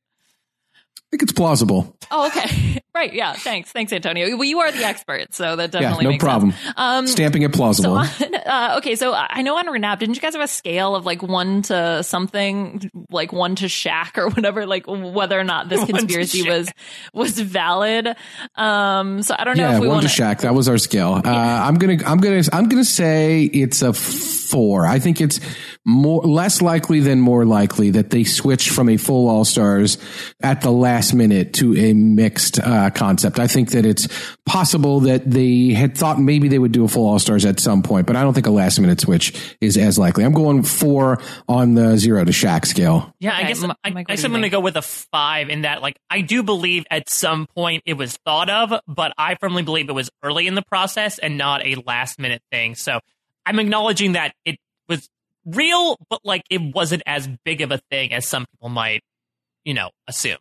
I think it's plausible. Oh, okay. <laughs> Right. Yeah. Thanks. Thanks, Antonio. Well, you are the expert, so that definitely Yeah, no problem. Um, Stamping it so plausible. on, uh, okay, so I know on Renap, didn't you guys have a scale of like one to something, like one to Shaq or whatever, like whether or not this <laughs> conspiracy was was valid? Um, so I don't know yeah, if we one want to Shaq. That was our scale. Uh, I'm gonna, I'm gonna, I'm gonna say it's a four. I think it's more less likely than more likely that they switch from a full All Stars at the last minute to a mixed uh, Uh, concept. I think that it's possible that they had thought maybe they would do a full All Stars at some point, but I don't think a last minute switch is as likely. I'm going four on the zero to Shaq scale. Yeah, I Okay, guess M- I, Mike, I guess I'm going to go with a five in that, like, I do believe at some point it was thought of, but I firmly believe it was early in the process and not a last minute thing. So I'm acknowledging that it was real, but like it wasn't as big of a thing as some people might, you know, assume.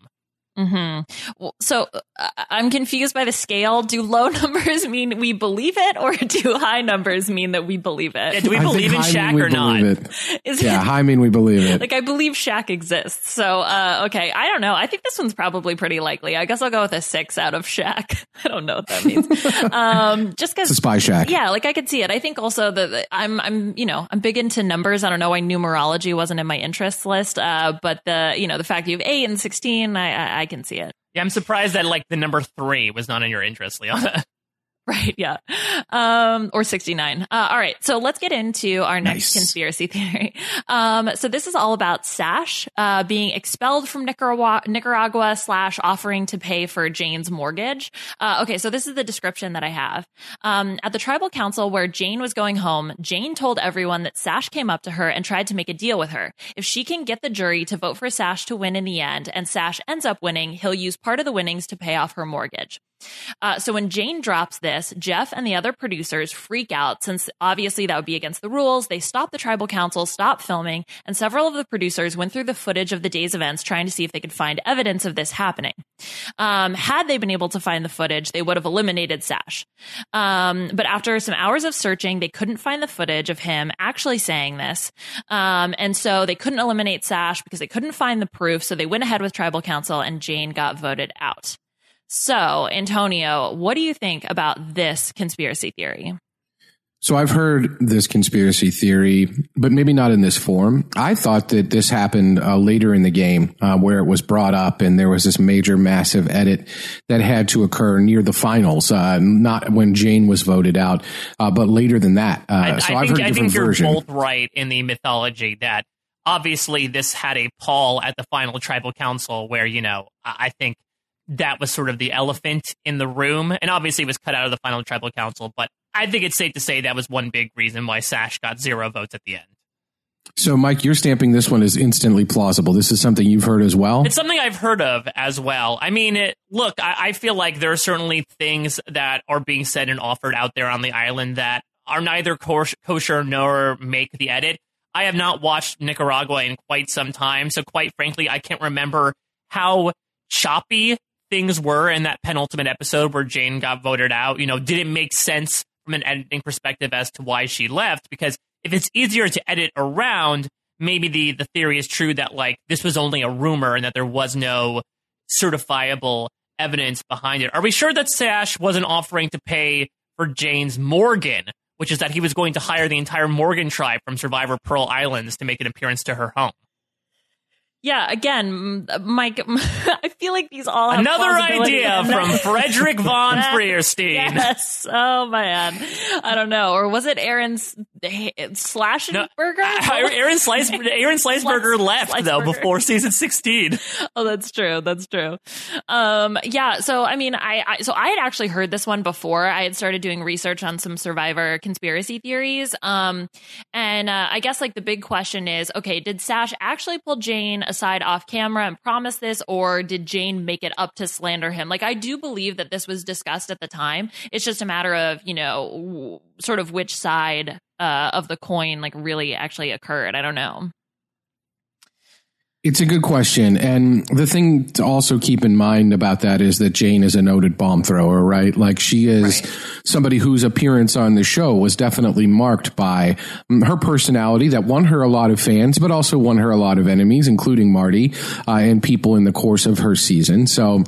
Hmm Well, so uh, I'm confused by the scale. Do low <laughs> numbers mean we believe it, or do high numbers mean that we believe Yeah, it? do we I believe in high Shaq or not? believe It. Is Yeah, it high mean we believe it. like I believe Shaq exists. So uh, okay, I don't know. I think this one's probably pretty likely. I guess I'll go with a six out of Shaq. <laughs> I don't know what that means. <laughs> um, just it's a because. spy Shaq. Yeah, like I could see it. I think also that that I'm, I'm, you know, I'm big into numbers. I don't know why numerology wasn't in my interest list, uh, but the, you know, the fact you have eight and sixteen, I, I, I can see it. Yeah, I'm surprised that like the number three was not in your interest, Liana. <laughs> <laughs> Right, yeah. Um, or 69. Uh, all right. So let's get into our next Nice. conspiracy <laughs> theory. Um, so this is all about Sash, uh, being expelled from Nicaragua, Nicaragua slash offering to pay for Jane's mortgage. Uh, okay. So this is the description that I have. Um, at the tribal council where Jane was going home, Jane told everyone that Sash came up to her and tried to make a deal with her. If she can get the jury to vote for Sash to win in the end and Sash ends up winning, he'll use part of the winnings to pay off her mortgage. Uh, so when Jane drops this, Jeff and the other producers freak out since obviously that would be against the rules. They stop the tribal council, stop filming, and several of the producers went through the footage of the day's events trying to see if they could find evidence of this happening. Um, had they been able to find the footage, they would have eliminated Sash. Um, but after some hours of searching, they couldn't find the footage of him actually saying this. Um, and so they couldn't eliminate Sash because they couldn't find the proof. So they went ahead with tribal council and Jane got voted out. So, Antonio, what do you think about this conspiracy theory? So I've heard this conspiracy theory, but maybe not in this form. I thought that this happened uh, later in the game, uh, where it was brought up, and there was this major, massive edit that had to occur near the finals, uh, not when Jane was voted out, uh, but later than that. Uh, I, so I I've think heard a I different think you're version. both right in the mythology that obviously this had a Paul at the final tribal council where you know I I think that was sort of the elephant in the room, and obviously it was cut out of the final tribal council. But I think it's safe to say that was one big reason why Sash got zero votes at the end. So, Mike, you're stamping this one as instantly plausible. This is something you've heard as well. It's something I've heard of as well. I mean, it, look, I, I feel like there are certainly things that are being said and offered out there on the island that are neither kosher, kosher nor make the edit. I have not watched Nicaragua in quite some time, so quite frankly, I can't remember how choppy things were in that penultimate episode where Jane got voted out. You know, did it make sense from an editing perspective as to why she left? Because if it's easier to edit around, maybe the the theory is true that like this was only a rumor and that there was no certifiable evidence behind it. Are we sure that Sash wasn't offering to pay for Jane's Morgan, which is that he was going to hire the entire Morgan tribe from Survivor Pearl Islands to make an appearance to her home? Yeah, again, Mike, <laughs> I feel like these all have Another idea <laughs> from Frederick von <laughs> Frierstein. Yes. Oh man. I don't know. Or was it Aaron's slash No, burger. <laughs> Aaron Slice Aaron Sliceburger left though before season sixteen. <laughs> Oh, that's true. That's true. Um, yeah. So, I mean, I, I so I had actually heard this one before. I had started doing research on some Survivor conspiracy theories. Um, and uh, I guess like the big question is, okay, did Sash actually pull Jane aside off camera and promise this, or did Jane make it up to slander him? Like, I do believe that this was discussed at the time. It's just a matter of you know, w- sort of which side uh, of the coin like really actually occurred. I don't know. It's a good question. And the thing to also keep in mind about that is that Jane is a noted bomb thrower, right? Like she is somebody whose appearance on the show was definitely marked by mm, her personality that won her a lot of fans, but also won her a lot of enemies, including Marty uh, and people in the course of her season. So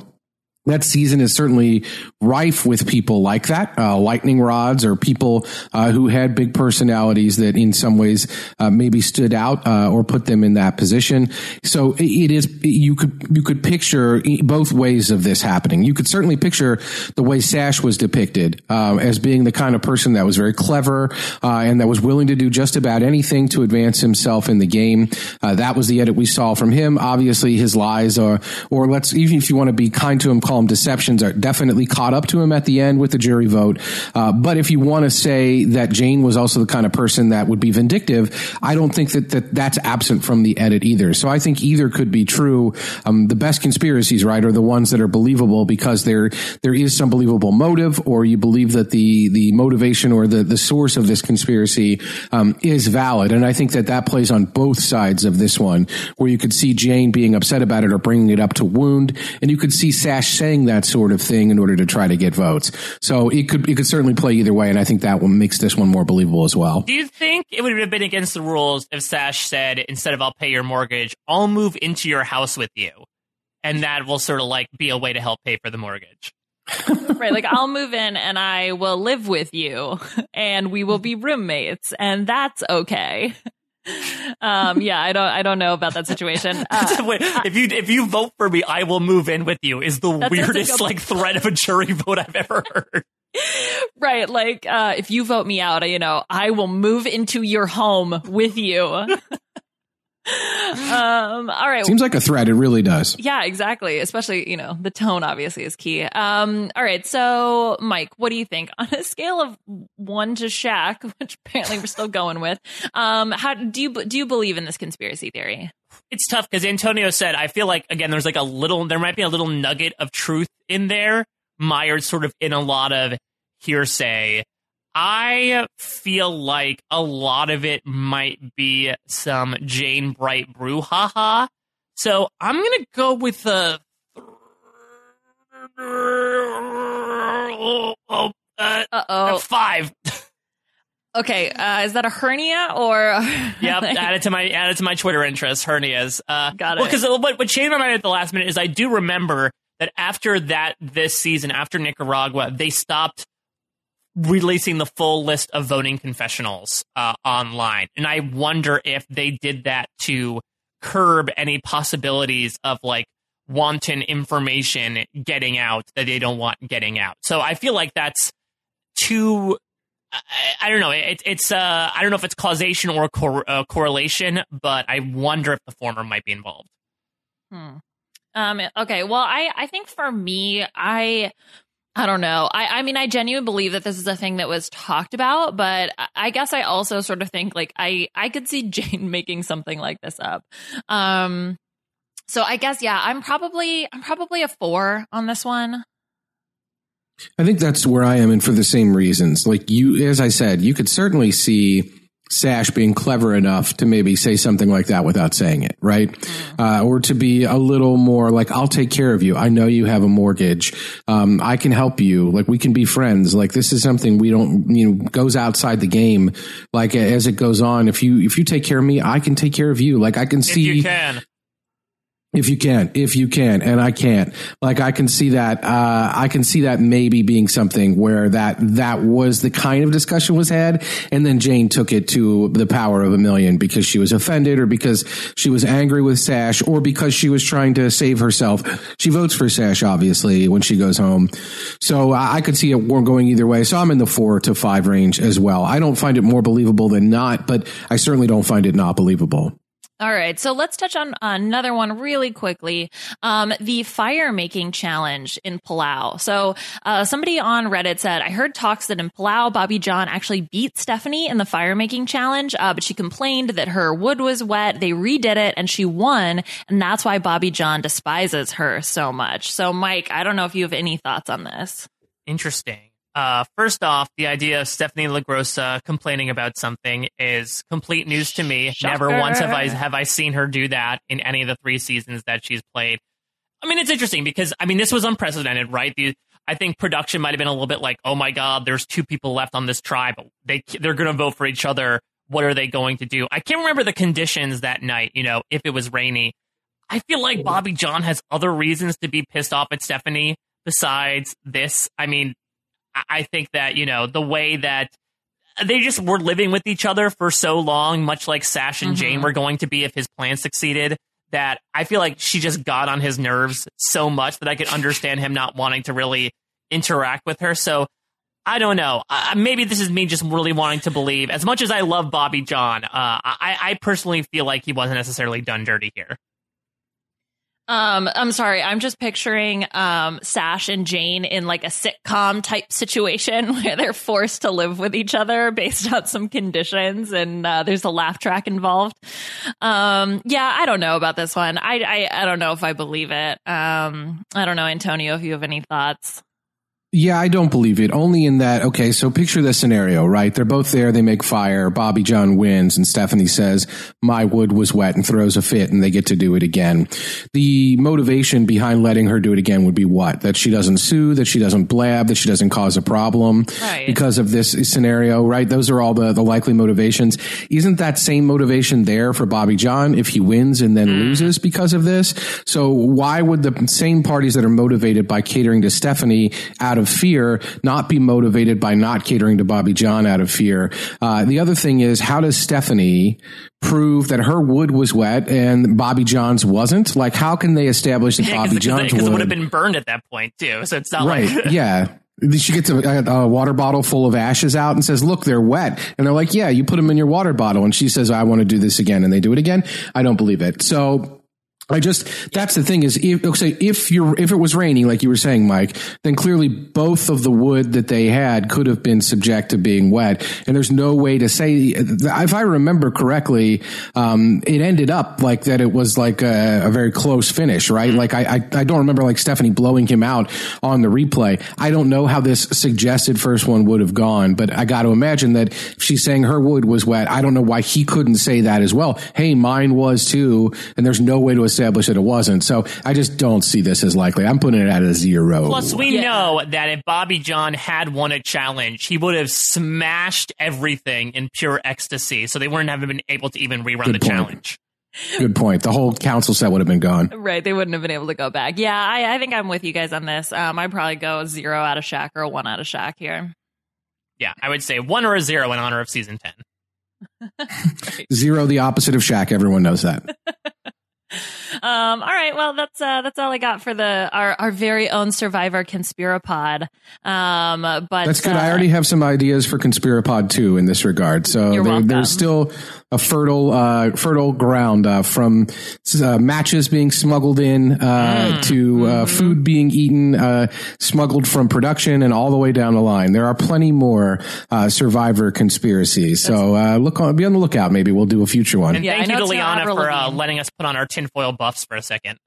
that season is certainly rife with people like that, uh, lightning rods or people uh, who had big personalities that in some ways uh, maybe stood out uh, or put them in that position. So it- is you could you could picture both ways of this happening. You could certainly picture the way Sash was depicted um, as being the kind of person that was very clever uh, and that was willing to do just about anything to advance himself in the game. Uh, that was the edit we saw from him. Obviously, his lies are, or let's even if you want to be kind to him, call them deceptions, are definitely caught up to him at the end with the jury vote. Uh, but if you want to say that Jane was also the kind of person that would be vindictive, I don't think that, that that's absent from the edit either. So I think either could be true. Um, the best conspiracies, right, are the ones that are believable because there there is some believable motive, or you believe that the the motivation or the the source of this conspiracy um, is valid. And I think that that plays on both sides of this one, where you could see Jane being upset about it or bringing it up to wound, and you could see Sash saying that sort of thing in order to try to get votes. So it could it could certainly play either way, and I think that one makes this one more believable as well. Do you think it would have been against the rules if Sash said instead of "I'll pay your mortgage," "I'll move into your house with you," and that will sort of like be a way to help pay for the mortgage? <laughs> right like i'll move in and i will live with you and we will be roommates and that's okay um yeah i don't i don't know about that situation <laughs> uh, Wait, if you if you vote for me, I will move in with you. Is the weirdest like like threat of a jury vote I've ever heard. <laughs> right like uh if you vote me out you know i will move into your home with you <laughs> um all right Seems like a threat. It really does. yeah exactly especially you know the tone obviously is key um all right so mike what do you think <laughs> on a scale of one to Shaq, <laughs> which apparently we're still going with um how do you do you believe in this conspiracy theory It's tough because Antonio said I feel like again there's like a little there might be a little nugget of truth in there, mired sort of in a lot of hearsay. I feel like a lot of it might be some Jane Bright brouhaha. So I'm gonna go with a oh, uh, uh-oh <laughs> five. okay uh is that a hernia or <laughs> Yep, add it to my add it to my Twitter interest. Hernias. Uh, Got Well, it. because what what changed my mind at the last minute is I do remember that after that this season, after Nicaragua, they stopped releasing the full list of voting confessionals uh, online, and I wonder if they did that to curb any possibilities of like wanton information getting out that they don't want getting out. So I feel like that's too I, I don't know. It, it's uh, I don't know if it's causation or cor- uh, correlation, but I wonder if the former might be involved. Hmm. Um. Okay. Well, I I think for me, I I don't know. I I mean, I genuinely believe that this is a thing that was talked about, but I- guess I also sort of think like I I could see <laughs> Jane making something like this up. Um. So I guess yeah, I'm probably I'm probably a four on this one. I think that's where I am, and for the same reasons. Like you, as I said, you could certainly see Sash being clever enough to maybe say something like that without saying it, right? Uh, or to be a little more like, "I'll take care of you. I know you have a mortgage. Um, I can help you. Like we can be friends. Like this is something we don't, you know, goes outside the game. Like as it goes on, if you if you take care of me, I can take care of you. Like I can If see." you can, If you can, if you can, and I can't. Like I can see that. Uh, I can see that maybe being something where that that was the kind of discussion was had, and then Jane took it to the power of a million because she was offended, or because she was angry with Sash, or because she was trying to save herself. She votes for Sash, obviously, when she goes home. So I, I could see it going either way. So I'm in the four to five range as well. I don't find it more believable than not, but I certainly don't find it not believable. All right, so let's touch on another one really quickly. Um, the fire making challenge in Palau. So, uh, somebody on Reddit said, I heard talks that in Palau, Bobby Jon actually beat Stephanie in the fire making challenge, uh, but she complained that her wood was wet. They redid it and she won. And that's why Bobby Jon despises her so much. So, Mike, I don't know if you have any thoughts on this. Interesting. Uh, first off, the idea of Stephanie LaGrossa complaining about something is complete news to me. Shocker. Never once have I have I seen her do that in any of the three seasons that she's played. I mean, it's interesting because I mean this was unprecedented, right? The, I think production might have been a little bit like, "Oh my God, there's two people left on this tribe. They they're going to vote for each other. What are they going to do?" I can't remember the conditions that night. You know, if it was rainy. I feel like Bobby Jon has other reasons to be pissed off at Stephanie besides this. I mean, I think that, you know, the way that they just were living with each other for so long, much like Sash and Jane were going to be if his plan succeeded, that I feel like she just got on his nerves so much that I could understand him not wanting to really interact with her. So I don't know. Uh, maybe this is me just really wanting to believe. As much as I love Bobby Jon, uh, I, I personally feel like he wasn't necessarily done dirty here. Um, I'm sorry. I'm just picturing um, Sash and Jane in like a sitcom type situation <laughs> where they're forced to live with each other based on some conditions, and uh, there's a laugh track involved. Um, yeah, I don't know about this one. I, I I don't know if I believe it. Um, I don't know, Antonio, if you have any thoughts. Yeah, I don't believe it. Only in that, okay, so picture this scenario, right? They're both there, they make fire, Bobby Jon wins, and Stephanie says, My wood was wet and throws a fit, and they get to do it again. The motivation behind letting her do it again would be what? That she doesn't sue, that she doesn't blab, that she doesn't cause a problem Right. because of this scenario, right? Those are all the, the likely motivations. Isn't that same motivation there for Bobby Jon if he wins and then mm. loses because of this? So why would the same parties that are motivated by catering to Stephanie out of fear not be motivated by not catering to Bobby Jon out of fear? Uh, the other thing is, how does Stephanie prove that her wood was wet and Bobby Jon's wasn't? Like, how can they establish that Yeah, Bobby Jon's because it would have been burned at that point too. So it's not Right. like <laughs> yeah. She gets a, a water bottle full of ashes out and says, look, they're wet. And they're like, yeah, you put them in your water bottle. And she says, I want to do this again. And they do it again. I don't believe it. So I just, that's the thing is, if, okay, if you're, if it was raining, like you were saying, Mike, then clearly both of the wood that they had could have been subject to being wet. And there's no way to say, if I remember correctly, um, it ended up like that it was like a, a very close finish, right? Like I, I, I don't remember like Stephanie blowing him out on the replay. I don't know how this suggested first one would have gone, but I got to imagine that if she's saying her wood was wet, I don't know why he couldn't say that as well. Hey, mine was too. And there's no way to establish that it wasn't. So I just don't see this as likely. I'm putting it at a zero. Plus, we Yeah. know that if Bobby Jon had won a challenge, he would have smashed everything in pure ecstasy. So they wouldn't have been able to even rerun Good the point. challenge. Good point. The whole council set would have been gone. Right, they wouldn't have been able to go back. Yeah, I, I think I'm with you guys on this. Um, I'd probably go zero out of Shaq or one out of Shaq here. Yeah, I would say one or a zero in honor of season 10. <laughs> <laughs> Zero, the opposite of Shaq. Everyone knows that. <laughs> Um, all right, well that's uh, that's all I got for the our, our very own Survivor Conspirapod. Um, but That's good. uh, I already have some ideas for Conspirapod 2 in this regard. So there, there's still a fertile, uh, fertile ground, uh, from, uh, matches being smuggled in, uh, to, uh, food being eaten, uh, smuggled from production and all the way down the line. There are plenty more, uh, Survivor conspiracies. So, uh, look on, be on the lookout. Maybe we'll do a future one. And Yeah, thank I you to Liana for uh, letting us put on our tinfoil buffs for a second.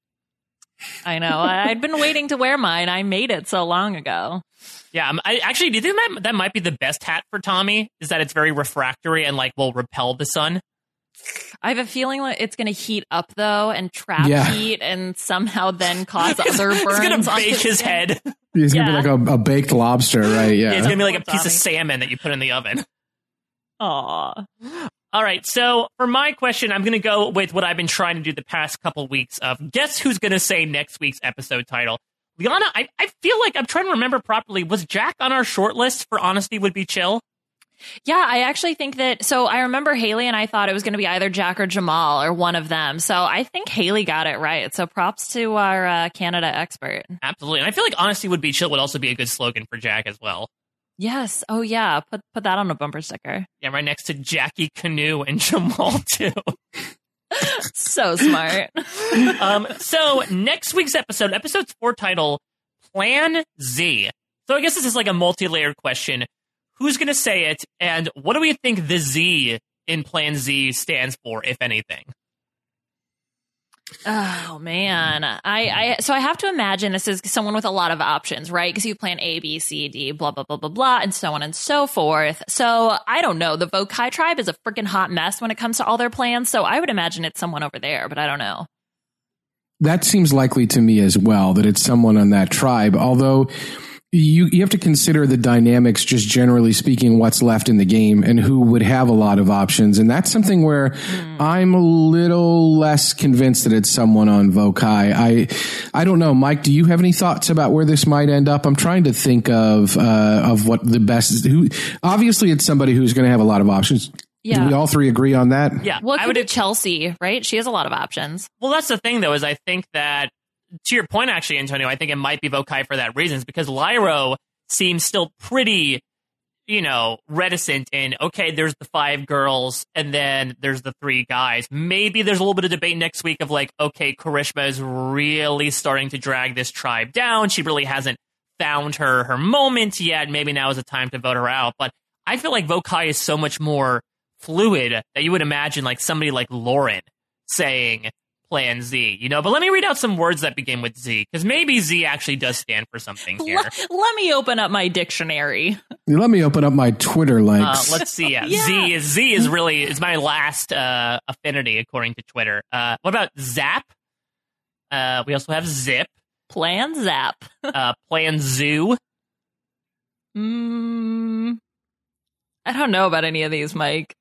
I know I- I'd been waiting to wear mine. I made it so long ago. Yeah, um, I actually do you think that that might be the best hat for Tommy? Is that it's very refractory and like will repel the sun? I have a feeling that it's going to heat up though and trap Yeah. heat and somehow then <laughs> cause other burns. it's gonna on bake his skin. head. Yeah, going to be like a, a baked lobster, right? <laughs> Yeah. it's gonna be like a piece of salmon that you put in the oven. Aw. All right, so for my question, I'm going to go with what I've been trying to do the past couple weeks of guess who's going to say next week's episode title. Liana, I, I feel like I'm trying to remember properly. Was Jack on our short list for Honesty Would Be Chill? Yeah, I actually think that. So I remember Haley and I thought it was going to be either Jack or Jamal or one of them. So I think Haley got it right. So props to our uh, Canada expert. Absolutely. And I feel like Honesty Would Be Chill would also be a good slogan for Jack as well. Yes. Oh yeah. Put put that on a bumper sticker. Yeah, right next to Jackie Canoe and <laughs> Jamal too. <laughs> so smart. <laughs> um, so next week's episode, episode four title, Plan Z. So I guess this is like a multi-layered question. Who's going to say it, and what do we think the Z in Plan Z stands for, if anything? Oh man, I, I so I have to imagine this is someone with a lot of options, right? Because you plan A, B, C, D, blah blah blah blah blah, and so on and so forth. So I don't know. The Vokai tribe is a freaking hot mess when it comes to all their plans. So I would imagine it's someone over there, but I don't know. That seems likely to me as well. That it's someone on that tribe. Although you you have to consider the dynamics just generally speaking what's left in the game and who would have a lot of options and that's something where mm. i'm a little less convinced that it's someone on vokai i i don't know mike do you have any thoughts about where this might end up i'm trying to think of uh, of what the best is who obviously it's somebody who's going to have a lot of options yeah. Do we all three agree on that? Yeah. Well, I would have Chelsea, right? She has a lot of options. Well, that's the thing, though, is I think that to your point, actually, Antonio, I think it might be Vokai for that reasons because Lairo seems still pretty, you know, reticent in, okay, there's the five girls and then there's the three guys. Maybe there's a little bit of debate next week of like, okay, Karishma is really starting to drag this tribe down. She really hasn't found her, her moment yet. Maybe now is the time to vote her out. But I feel like Vokai is so much more fluid that you would imagine like somebody like Lauren saying, Plan Z, you know. But let me read out some words that begin with Z, because maybe Z actually does stand for something here. Let, let, me open up my dictionary. Let me open up my Twitter links. Uh, let's see. Yeah. <laughs> yeah. Z is Z is really is my last uh, affinity according to Twitter. Uh, what about Zap? Uh, we also have Zip. Plan Zap. <laughs> uh, Plan Zoo. Mm, I don't know about any of these, Mike.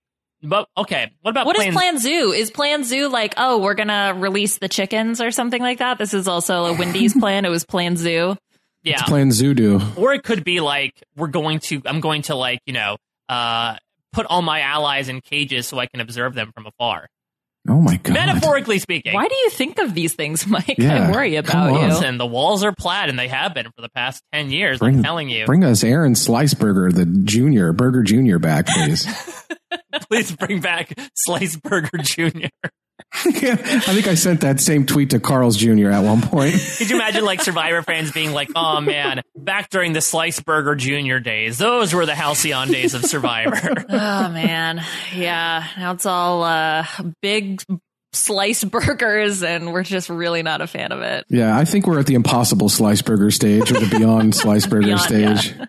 But okay, what about what Plan- is Plan Zoo? Is Plan Zoo like, oh, we're gonna release the chickens or something like that? This is also a Wendy's <laughs> plan. It was Plan Zoo. Yeah, it's Plan Zoo Or it could be like we're going to. I'm going to like you know, uh, put all my allies in cages so I can observe them from afar. Oh my god! Metaphorically speaking, why do you think of these things, <laughs> Mike? Yeah, I worry about you. Listen, the walls are plaid, and they have been for the past ten years. Bring, I'm telling you. Bring us Aaron Sliceburger, the junior Burger Junior, back, please. <laughs> please bring back Sliceburger Junior. Yeah, I think I sent that same tweet to Carl's Jr. at one point. <laughs> Could you imagine like Survivor fans being like, "Oh man, back during the Slice Burger Junior days, those were the halcyon days of Survivor." <laughs> oh man, yeah. Now it's all uh, big slice burgers, and we're just really not a fan of it. Yeah, I think we're at the impossible slice burger stage or the beyond slice burger beyond, stage. Yeah.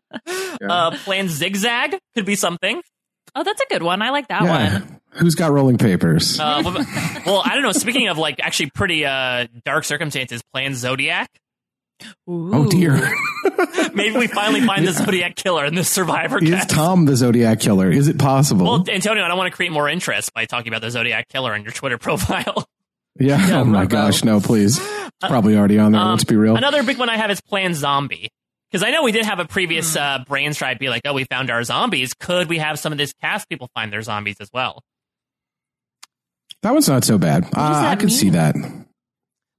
Yeah. Uh, Plan Zigzag could be something. Oh, that's a good one. I like that yeah. one. Who's got rolling papers? Uh, well, I don't know. Speaking of like actually pretty uh, dark circumstances, Plan Zodiac. Ooh. Oh dear. <laughs> Maybe we finally find the Zodiac killer in the Survivor. Game. Is cast. Tom the Zodiac killer? Is it possible? Well, Antonio, I don't want to create more interest by talking about the Zodiac killer on your Twitter <laughs> profile. Yeah. yeah oh my gosh, no, please. It's probably already on there. Um, let's be real. Another big one I have is Plan Zombie. Because I know we did have a previous hmm. uh, brain strike be like, oh, we found our zombies. Could we have some of this cast people find their zombies as well? That one's not so bad. Uh, I could see that.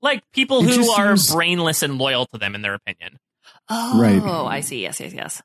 Like people it who are seems... brainless and loyal to them, in their opinion. Oh, right. I see. Yes, yes, yes.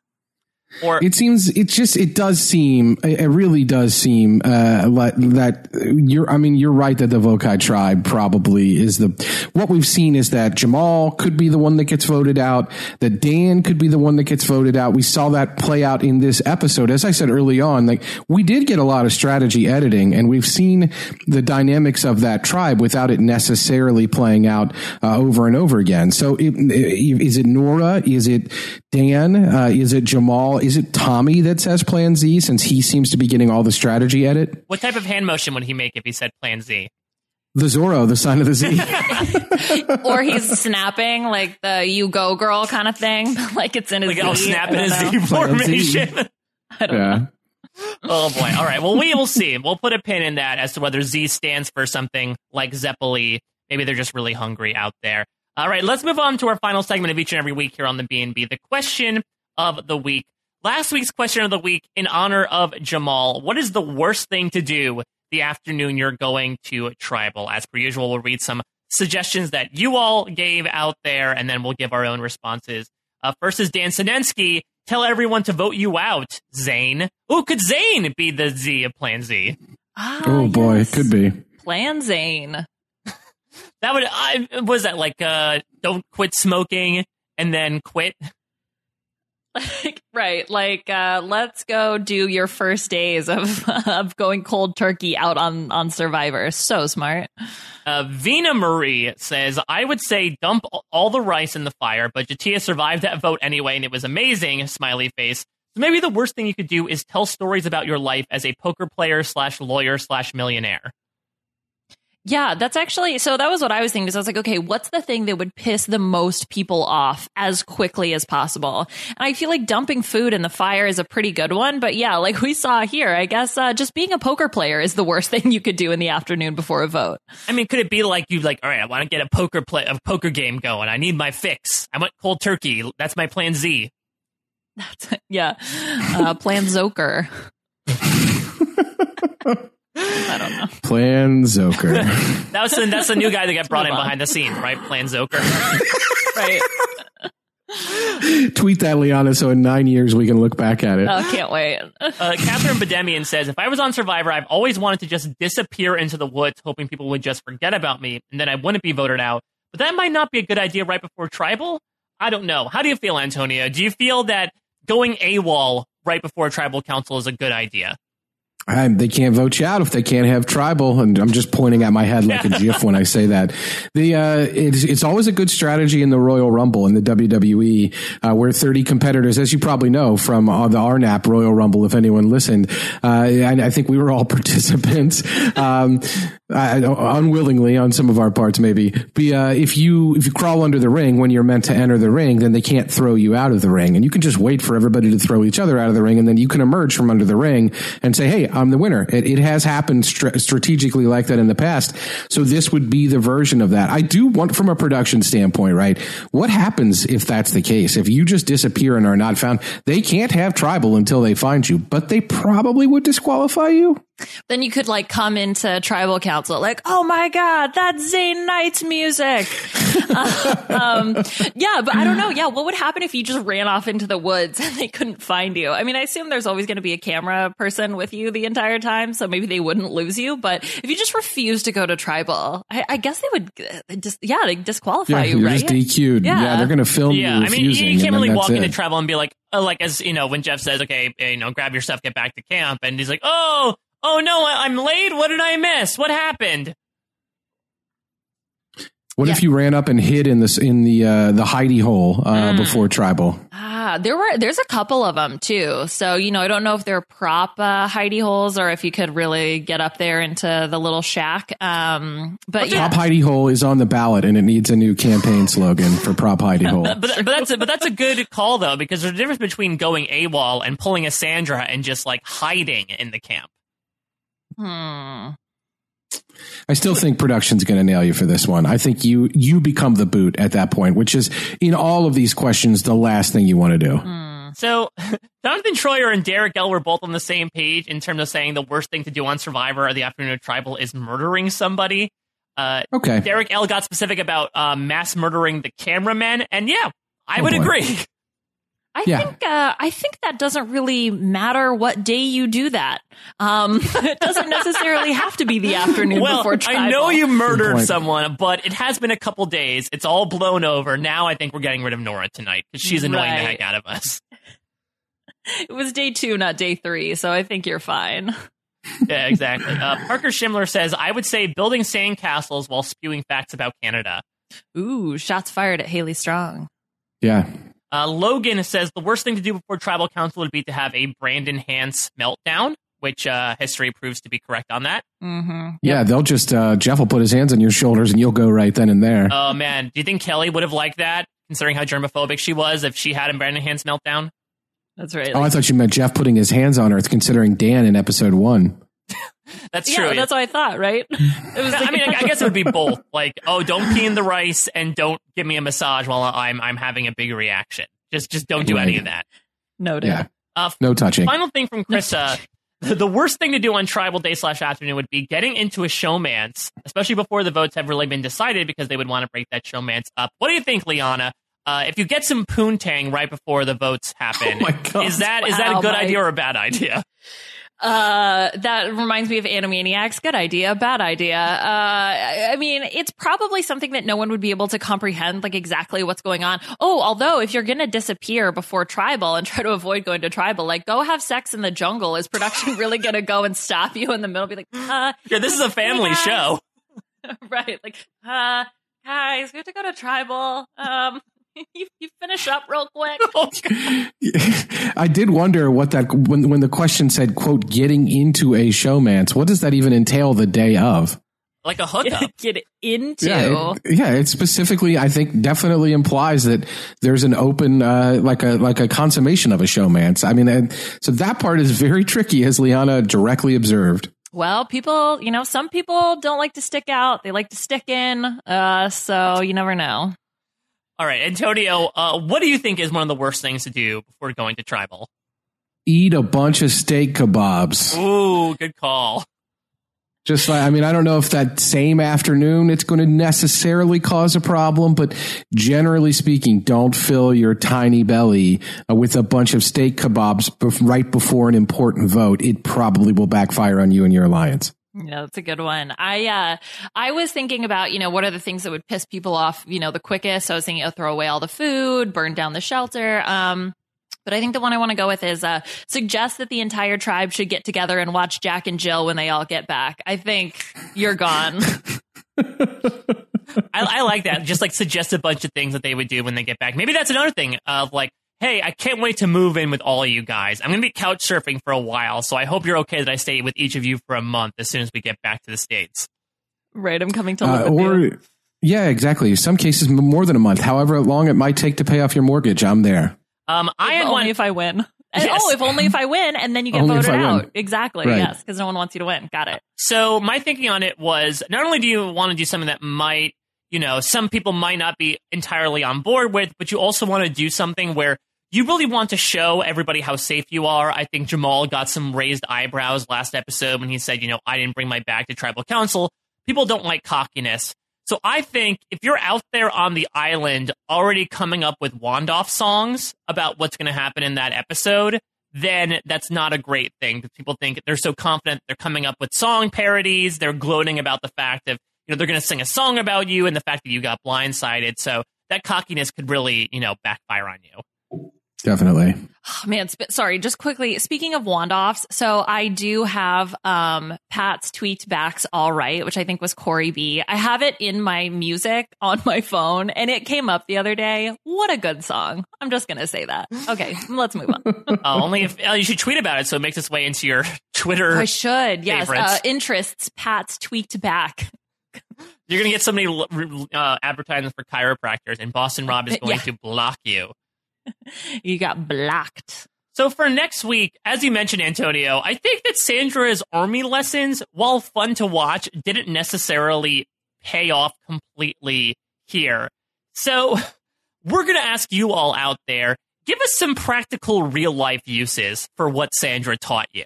Or it seems it just it does seem it really does seem uh, that you're I mean you're right that the Vokai tribe probably is the what we've seen is that Jamal could be the one that gets voted out that Dan could be the one that gets voted out. We saw that play out in this episode. As I said early on like we did get a lot of strategy editing and we've seen the dynamics of that tribe without it necessarily playing out uh, over and over again. So it, is it Noura? Is it Dan uh, is it Jamal is it Tommy that says Plan Z since he seems to be getting all the strategy edit? What type of hand motion would he make if he said Plan Z? The Zorro, the sign of the Z. <laughs> <laughs> or he's snapping like the you go girl kind of thing. <laughs> like it's in his like I'll snap in his Z formation. I don't yeah. know. Oh boy. All right. Well, we will see. We'll put a pin in that as to whether Z stands for something like Zeppeli. Maybe they're just really hungry out there. All right. Let's move on to our final segment of each and every week here on the BNB, the question of the week. Last week's question of the week in honor of Jamal. What is the worst thing to do the afternoon you're going to tribal? As per usual, we'll read some suggestions that you all gave out there, and then we'll give our own responses. Uh, first is Dan Sinensky. Tell everyone to vote you out, Zane. Oh, could Zane be the Z of Plan Z? Ah, Oh boy, yes. it could be. Plan Zane. That would I was that like uh don't quit smoking and then quit. Like, right. Like, uh, let's go do your first days of, <laughs> of going cold turkey out on, on Survivor. So smart. Uh, Vina Marie says, I would say dump all the rice in the fire, but J'Tia survived that vote anyway, and it was amazing. Smiley face. So maybe the worst thing you could do is tell stories about your life as a poker player slash lawyer slash millionaire. Yeah, that's actually so that was what I was thinking. Because I was like, okay, what's the thing that would piss the most people off as quickly as possible? And I feel like dumping food in the fire is a pretty good one. But yeah, like we saw here, I guess uh, just being a poker player is the worst <laughs> thing you could do in the afternoon before a vote. I mean, could it be like you like, all right, I want to get a poker play a poker game going. I need my fix. I want cold turkey. That's my plan Z. That's <laughs> yeah, uh, Plan Zoker. <laughs> I don't know. Plan Zoker. <laughs> That was the, that's the new guy that got brought in on. behind the scenes, right? Plan Zoker. <laughs> Right. Tweet that, Liana, so in nine years we can look back at it. Oh, can't wait. Uh, Catherine Bademian says, if I was on Survivor, I've always wanted to just disappear into the woods, hoping people would just forget about me, and then I wouldn't be voted out. But that might not be a good idea right before tribal. I don't know. How do you feel, Antonio? Do you feel that going AWOL right before tribal council is a good idea? I, they can't vote you out if they can't have tribal. And I'm just pointing at my head like a GIF when I say that. The uh, it's, it's always a good strategy in the Royal Rumble in the WWE, uh, where 30 competitors, as you probably know from uh, the RHAP Royal Rumble, if anyone listened, uh, and I think we were all <laughs> participants. Um, Unwillingly on some of our parts, maybe. But uh, if you if you crawl under the ring when you're meant to enter the ring, then they can't throw you out of the ring, and you can just wait for everybody to throw each other out of the ring, and then you can emerge from under the ring and say, "Hey, I'm the winner." It, it has happened str- strategically like that in the past, so this would be the version of that. I do want, from a production standpoint, right? What happens if that's the case? If you just disappear and are not found, they can't have tribal until they find you, but they probably would disqualify you. Then you could like come into tribal council, like, oh my god, that's Zane Knight's music. <laughs> um, yeah, but I don't know. Yeah, what would happen if you just ran off into the woods <laughs> and they couldn't find you? I mean, I assume there's always going to be a camera person with you the entire time, so maybe they wouldn't lose you. But if you just refuse to go to tribal, I, I guess they would uh, just yeah, they disqualify Yeah, you, you're right? just DQ'd. Yeah, Yeah. they're going to film yeah, you I mean, you can't really that's walk into tribal and be like, oh, like as you know, when Jeff says, okay, you know, grab your stuff, get back to camp, and he's like, oh, oh no, I- I'm late. What did I miss? What happened? What if you ran up and hid in this in the uh, the hidey hole uh, Hmm. before tribal? Ah, there were there's a couple of them too. So you know, I don't know if they're prop uh, hidey holes or if you could really get up there into the little shack. Um, but yeah, Prop hidey hole is on the ballot, and it needs a new campaign slogan for prop hidey hole. <laughs> But, but that's a, but that's a good call though, because there's a difference between going AWOL and pulling a Sandra and just like hiding in the camp. Hmm. I still think production's going to nail you for this one. I think you you become the boot at that point, which is in all of these questions the last thing you want to do. So <laughs> Jonathan Troyer and Derek L were both on the same page in terms of saying the worst thing to do on Survivor or the Afternoon of Tribal is murdering somebody. Uh, Okay, Derek L got specific about uh, mass murdering the cameraman, and yeah, I Oh, would boy. agree. <laughs> I Yeah. think uh, I think that doesn't really matter what day you do that. Um, <laughs> it doesn't necessarily have to be the afternoon well, before tribal. I know you murdered someone, but it has been a couple days. It's all blown over. Now I think we're getting rid of Noura tonight because she's annoying the heck out of us. <laughs> <laughs> It was day two, not day three, so I think you're fine. Yeah, exactly. Uh, Parker Schimler says, I would say building sand castles while spewing facts about Canada. Ooh, shots fired at Haley Strong. yeah, Uh, Logan says the worst thing to do before tribal council would be to have a Brandon Hantz meltdown, which uh, history proves to be correct on that. Mm-hmm. yeah. They'll just uh, Jeff will put his hands on your shoulders, and you'll go right then and there. Oh man, do you think Kelly would have liked that, considering how germophobic she was, if she had a Brandon Hantz meltdown? That's right. Oh, I thought you meant Jeff putting his hands on Earth, considering Dan in episode one. That's yeah, true. that's what I thought, right? <laughs> It was I mean, I I <laughs> guess it would be both. Like, oh, don't pee in the rice and don't give me a massage while I'm I'm having a big reaction. Just just don't do any of that. noted. Yeah, Uh, no touching. Final thing from Krista. The the worst thing to do on Tribal Day slash afternoon would be getting into a showmance, especially before the votes have really been decided, because they would want to break that showmance up. What do you think, Liana? Uh, if you get some poontang right before the votes happen, <laughs> Oh my God. is that is that a good Mike. idea or a bad idea? Uh, that reminds me of Animaniacs. Good idea, bad idea. Uh, I mean, it's probably something that no one would be able to comprehend, like exactly what's going on. Oh, although if you're gonna disappear before tribal and <laughs> try to avoid going to tribal, like go have sex in the jungle. Is production <laughs> really gonna go and stop you in the middle? Be like, uh, Yeah, this is a family show. <laughs> right? Like, uh, guys, we have to go to tribal. Um, <laughs> you, you finish up real quick. <laughs> I did wonder what that when when the question said quote getting into a showmance. What does that even entail the day of? Like a hookup. <laughs> Get into. Yeah, it, yeah. It specifically, I think, definitely implies that there's an open, uh, like a like a consummation of a showmance. I mean, and, so that part is very tricky, as Liana directly observed. Well, people, you know, some people don't like to stick out. They like to stick in. Uh, so you never know. All right, Antonio, uh, what do you think is one of the worst things to do before going to tribal? Eat a bunch of steak kebabs. Ooh, good call. Just like, I mean, I don't know if that same afternoon it's going to necessarily cause a problem, but generally speaking, don't fill your tiny belly uh, with a bunch of steak kebabs bef- right before an important vote. It probably will backfire on you and your alliance. Yeah, that's a good one. I uh I was thinking about, you know, what are the things that would piss people off, you know, the quickest. So I was thinking, oh, throw away all the food, burn down the shelter. Um but I think the one I want to go with is uh, suggest that the entire tribe should get together and watch Jack and Jill when they all get back. I think you're gone. <laughs> I, I like that. Just like suggest a bunch of things that they would do when they get back. Maybe that's another thing of like, hey, I can't wait to move in with all of you guys. I'm going to be couch surfing for a while, so I hope you're okay that I stay with each of you for a month as soon as we get back to the states. right, I'm coming to live Uh, with or, you. yeah, exactly. Some cases, more than a month. However long it might take to pay off your mortgage, I'm there. Um, I If had only one. if I win. <laughs> And, Yes. Oh, if only if I win, and then you get Only voted I win. out. Exactly. Right. Yes, because no one wants you to win. Got it. So my thinking on it was not only do you want to do something that might, you know, some people might not be entirely on board with, but you also want to do something where you really want to show everybody how safe you are. I think Jamal got some raised eyebrows last episode when he said, you know, I didn't bring my bag to tribal council. People don't like cockiness. So I think if you're out there on the island already coming up with Wandoff songs about what's going to happen in that episode, then that's not a great thing because people think they're so confident they're coming up with song parodies. They're gloating about the fact of, you know, they're going to sing a song about you and the fact that you got blindsided. So that cockiness could really, you know, backfire on you. Definitely. Oh, man, sp- sorry, just quickly. Speaking of wand offs, so I do have um Pat's tweaked backs all right, which I think was Corey B. I have it in my music on my phone, and it came up the other day. What a good song! I'm just gonna say that. Okay, let's move on. Uh, <laughs> only if uh, you should tweet about it so it makes its way into your Twitter. I should. Yes, uh, interests. Pat's tweaked back. You're going to get so many uh, advertisements for chiropractors, and Boston Rob is <laughs> going Yeah. to block you. <laughs> You got blocked. So for next week, as you mentioned, Antonio, I think that Sandra's army lessons, while fun to watch, didn't necessarily pay off completely here. So <laughs> we're going to ask you all out there, give us some practical real life uses for what Sandra taught you.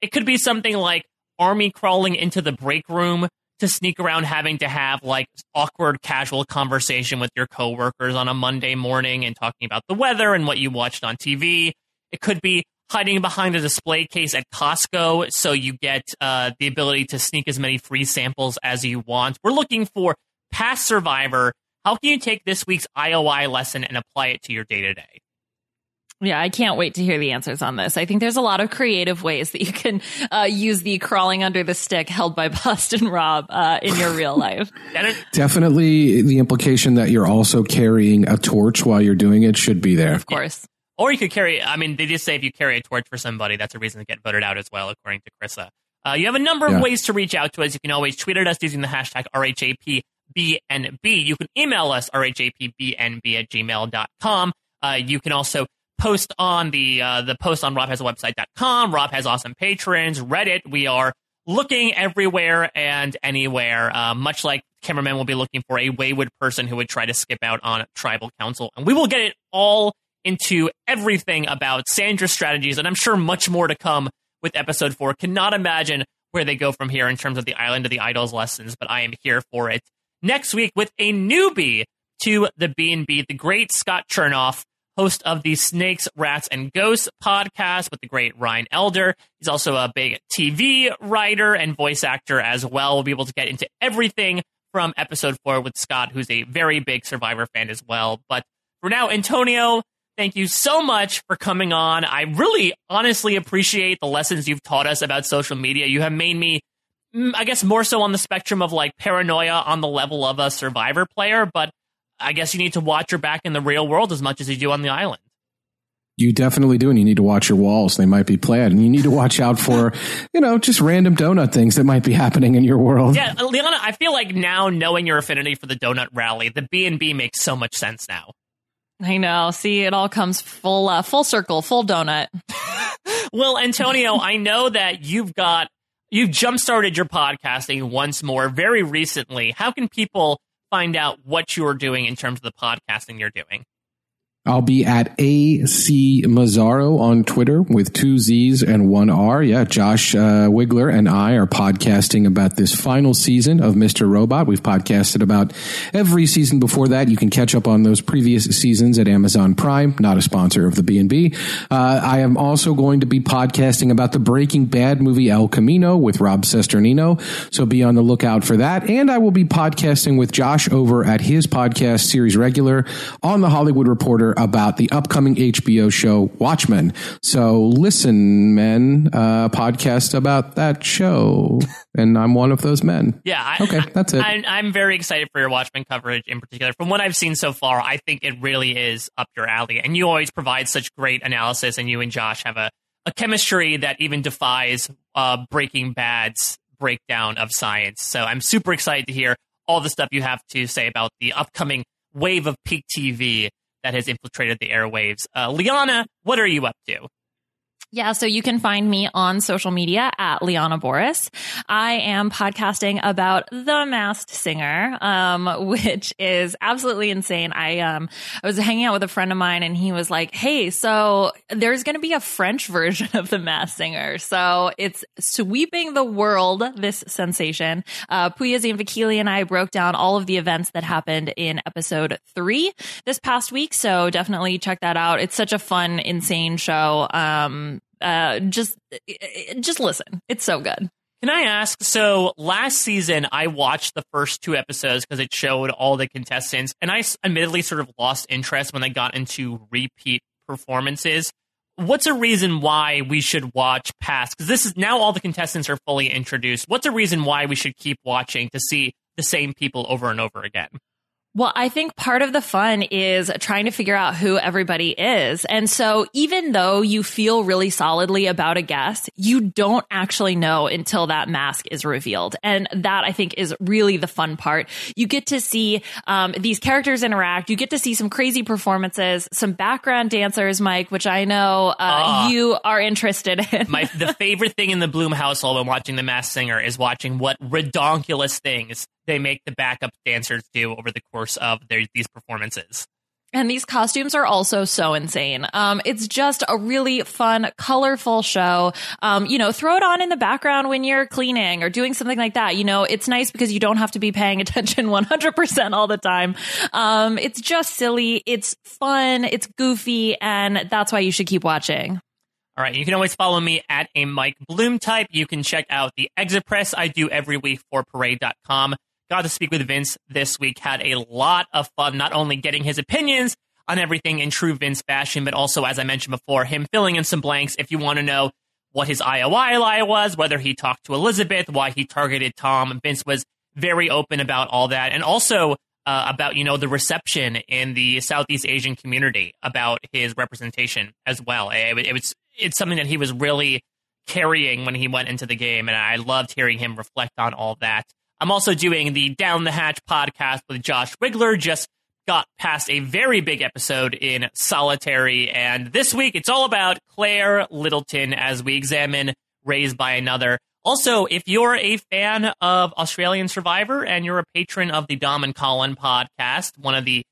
It could be something like army crawling into the break room to sneak around having to have like awkward casual conversation with your coworkers on a Monday morning and talking about the weather and what you watched on TV. It could be hiding behind a display case at Costco so you get uh, the ability to sneak as many free samples as you want. We're looking for past survivor. How can you take this week's IOI lesson and apply it to your day to day? Yeah, I can't wait to hear the answers on this. I think there's a lot of creative ways that you can uh, use the crawling under the stick held by <laughs> Boston Rob uh, in your real life. <laughs> Definitely the implication that you're also carrying a torch while you're doing it should be there. Of course. Or you could carry, I mean, they just say if you carry a torch for somebody, that's a reason to get voted out as well, according to Krissa. Uh, you have a number of Yeah. ways to reach out to us. You can always tweet at us using the hashtag RHAPBNB. You can email us, RHAPBNB at gmail.com. Uh, you can also post on the uh, the post on robhasawebsite.com. Rob has awesome patrons. Reddit. We are looking everywhere and anywhere. Uh, much like cameraman will be looking for a wayward person who would try to skip out on tribal council, and we will get it all into everything about Sandra's strategies, and I'm sure much more to come with episode four. Cannot imagine where they go from here in terms of the island of the idols lessons, but I am here for it. Next week with a newbie to the B&B, the great Scott Chernoff, host of the Snakes, Rats, and Ghosts podcast with the great Ryan Elder. He's also a big TV writer and voice actor as well. We'll be able to get into everything from episode four with Scott, who's a very big Survivor fan as well. But for now, Antonio, thank you so much for coming on. I really honestly appreciate the lessons you've taught us about social media. You have made me, mm, I guess, more so on the spectrum of like paranoia on the level of a survivor player, but I guess you need to watch your back in the real world as much as you do on the island. You definitely do, and you need to watch your walls. They might be planted, and you need to watch out for, <laughs> you know, just random donut things that might be happening in your world. Yeah, Liana, I feel like now knowing your affinity for the donut rally, the B and B makes so much sense now. I know. See, it all comes full uh, full circle, full donut. <laughs> well, Antonio, I know that you've got you've jump started your podcasting once more very recently. How can people find out what you're doing in terms of the podcasting you're doing? I'll be at AC Mazzaro on Twitter with two Z's and one R. Yeah, Josh uh, Wigler and I are podcasting about this final season of Mr. Robot. We've podcasted about every season before that. You can catch up on those previous seasons at Amazon Prime, not a sponsor of the B&B. Uh, I am also going to be podcasting about the Breaking Bad movie El Camino with Rob Cesternino. So be on the lookout for that. And I will be podcasting with Josh over at his podcast series regular on the Hollywood Reporter about the upcoming HBO show Watchmen. So listen, men, uh, podcast about that show. <laughs> and I'm one of those men. Yeah. I, okay, that's it. I, I'm very excited for your Watchmen coverage in particular. From what I've seen so far, I think it really is up your alley. And you always provide such great analysis, and you and Josh have a, a chemistry that even defies uh, Breaking Bad's breakdown of science. So I'm super excited to hear all the stuff you have to say about the upcoming wave of peak TV that has infiltrated the airwaves. Uh, Liana, what are you up to? Yeah, so you can find me on social media at Liana Boraas. I am podcasting about The Masked Singer, um, <laughs> which is absolutely insane. I um I was hanging out with a friend of mine and he was like, "Hey, so there's going to be a French <laughs> version of The Masked Singer." So it's sweeping the world. This sensation. Uh, Puya Vakili and I broke down all of the events that happened in episode three this past week. So definitely check that out. It's such a fun, insane show. Um, uh, just just listen. It's so good. Can I ask? So last season, I watched the first two episodes because it showed all the contestants, and I admittedly sort of lost interest when they got into repeat performances. What's a reason why we should watch past? Because this is now all the contestants are fully introduced. What's a reason why we should keep watching to see the same people over and over again? Well, I think part of the fun is trying to figure out who everybody is. And so even though you feel really solidly about a guest, you don't actually know until that mask is revealed. And that I think is really the fun part. You get to see um, these characters interact. You get to see some crazy performances, some background dancers, Mike, which I know uh, uh, you are interested in. my the <laughs> favorite thing in the Bloom household when watching The Masked Singer is watching what redonkulous things they make the backup dancers do over the course of their, these performances. And these costumes are also so insane. Um, it's just a really fun, colorful show. Um, you know, throw it on in the background when you're cleaning or doing something like that. You know, it's nice because you don't have to be paying <laughs> attention 100% all the time. Um, it's just silly. It's fun. It's goofy. And that's why you should keep watching. All right. You can always follow me at a Mike Bloom type. You can check out the exit press I do every week for parade.com got to speak with Vince this week. Had a lot of fun, not only getting his opinions on everything in true Vince fashion, but also, as I mentioned before, him filling in some blanks if you want to know what his IOI lie was, whether he talked to Elizabeth, why he targeted Tom. Vince was very open about all that. And also uh, about, you know, the reception in the Southeast Asian community about his representation as well. It, it was, it's something that he was really carrying when he went into the game. And I loved hearing him reflect on all that. I'm also doing the Down the Hatch podcast with Josh Wigler, just got past a very big episode in Solitary, and this week it's all about Claire Littleton as we examine Raised by Another. Also, if you're a fan of Australian Survivor and you're a patron of the Dom and Colin podcast, one of the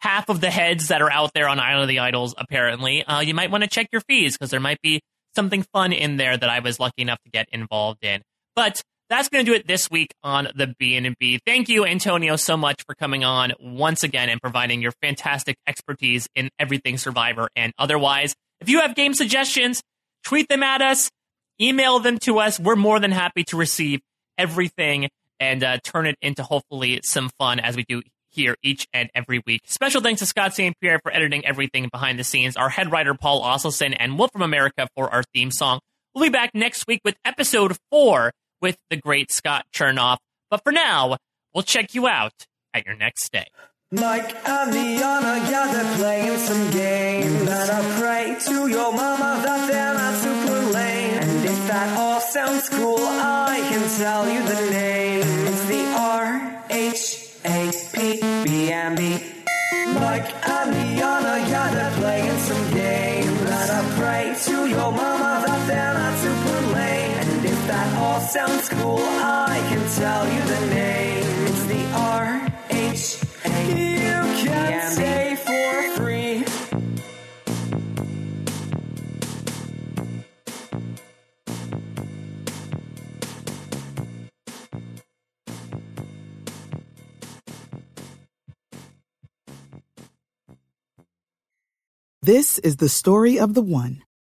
half of the heads that are out there on Island of the Idols, apparently, uh, you might want to check your fees because there might be something fun in there that I was lucky enough to get involved in. But that's going to do it this week on the B&B. Thank you, Antonio, so much for coming on once again and providing your fantastic expertise in everything Survivor and otherwise. If you have game suggestions, tweet them at us, email them to us. We're more than happy to receive everything and uh, turn it into hopefully some fun as we do here each and every week. Special thanks to Scott St. Pierre for editing everything behind the scenes, our head writer Paul Osselson, and Wolf from America for our theme song. We'll be back next week with episode four with the great Scott Chernoff. But for now, we'll check you out at your next stay. Mike and Liana, yeah, they're playing some games. And I pray to your mama that they're not super lame. And if that all sounds cool, I can tell you the name. It's the R H A P B N B. Mike and Liana, yeah, they're playing some games. And I pray to your mama all sounds cool, I can tell you the name. It's the R H A P You can stay for free. This is the story of the one.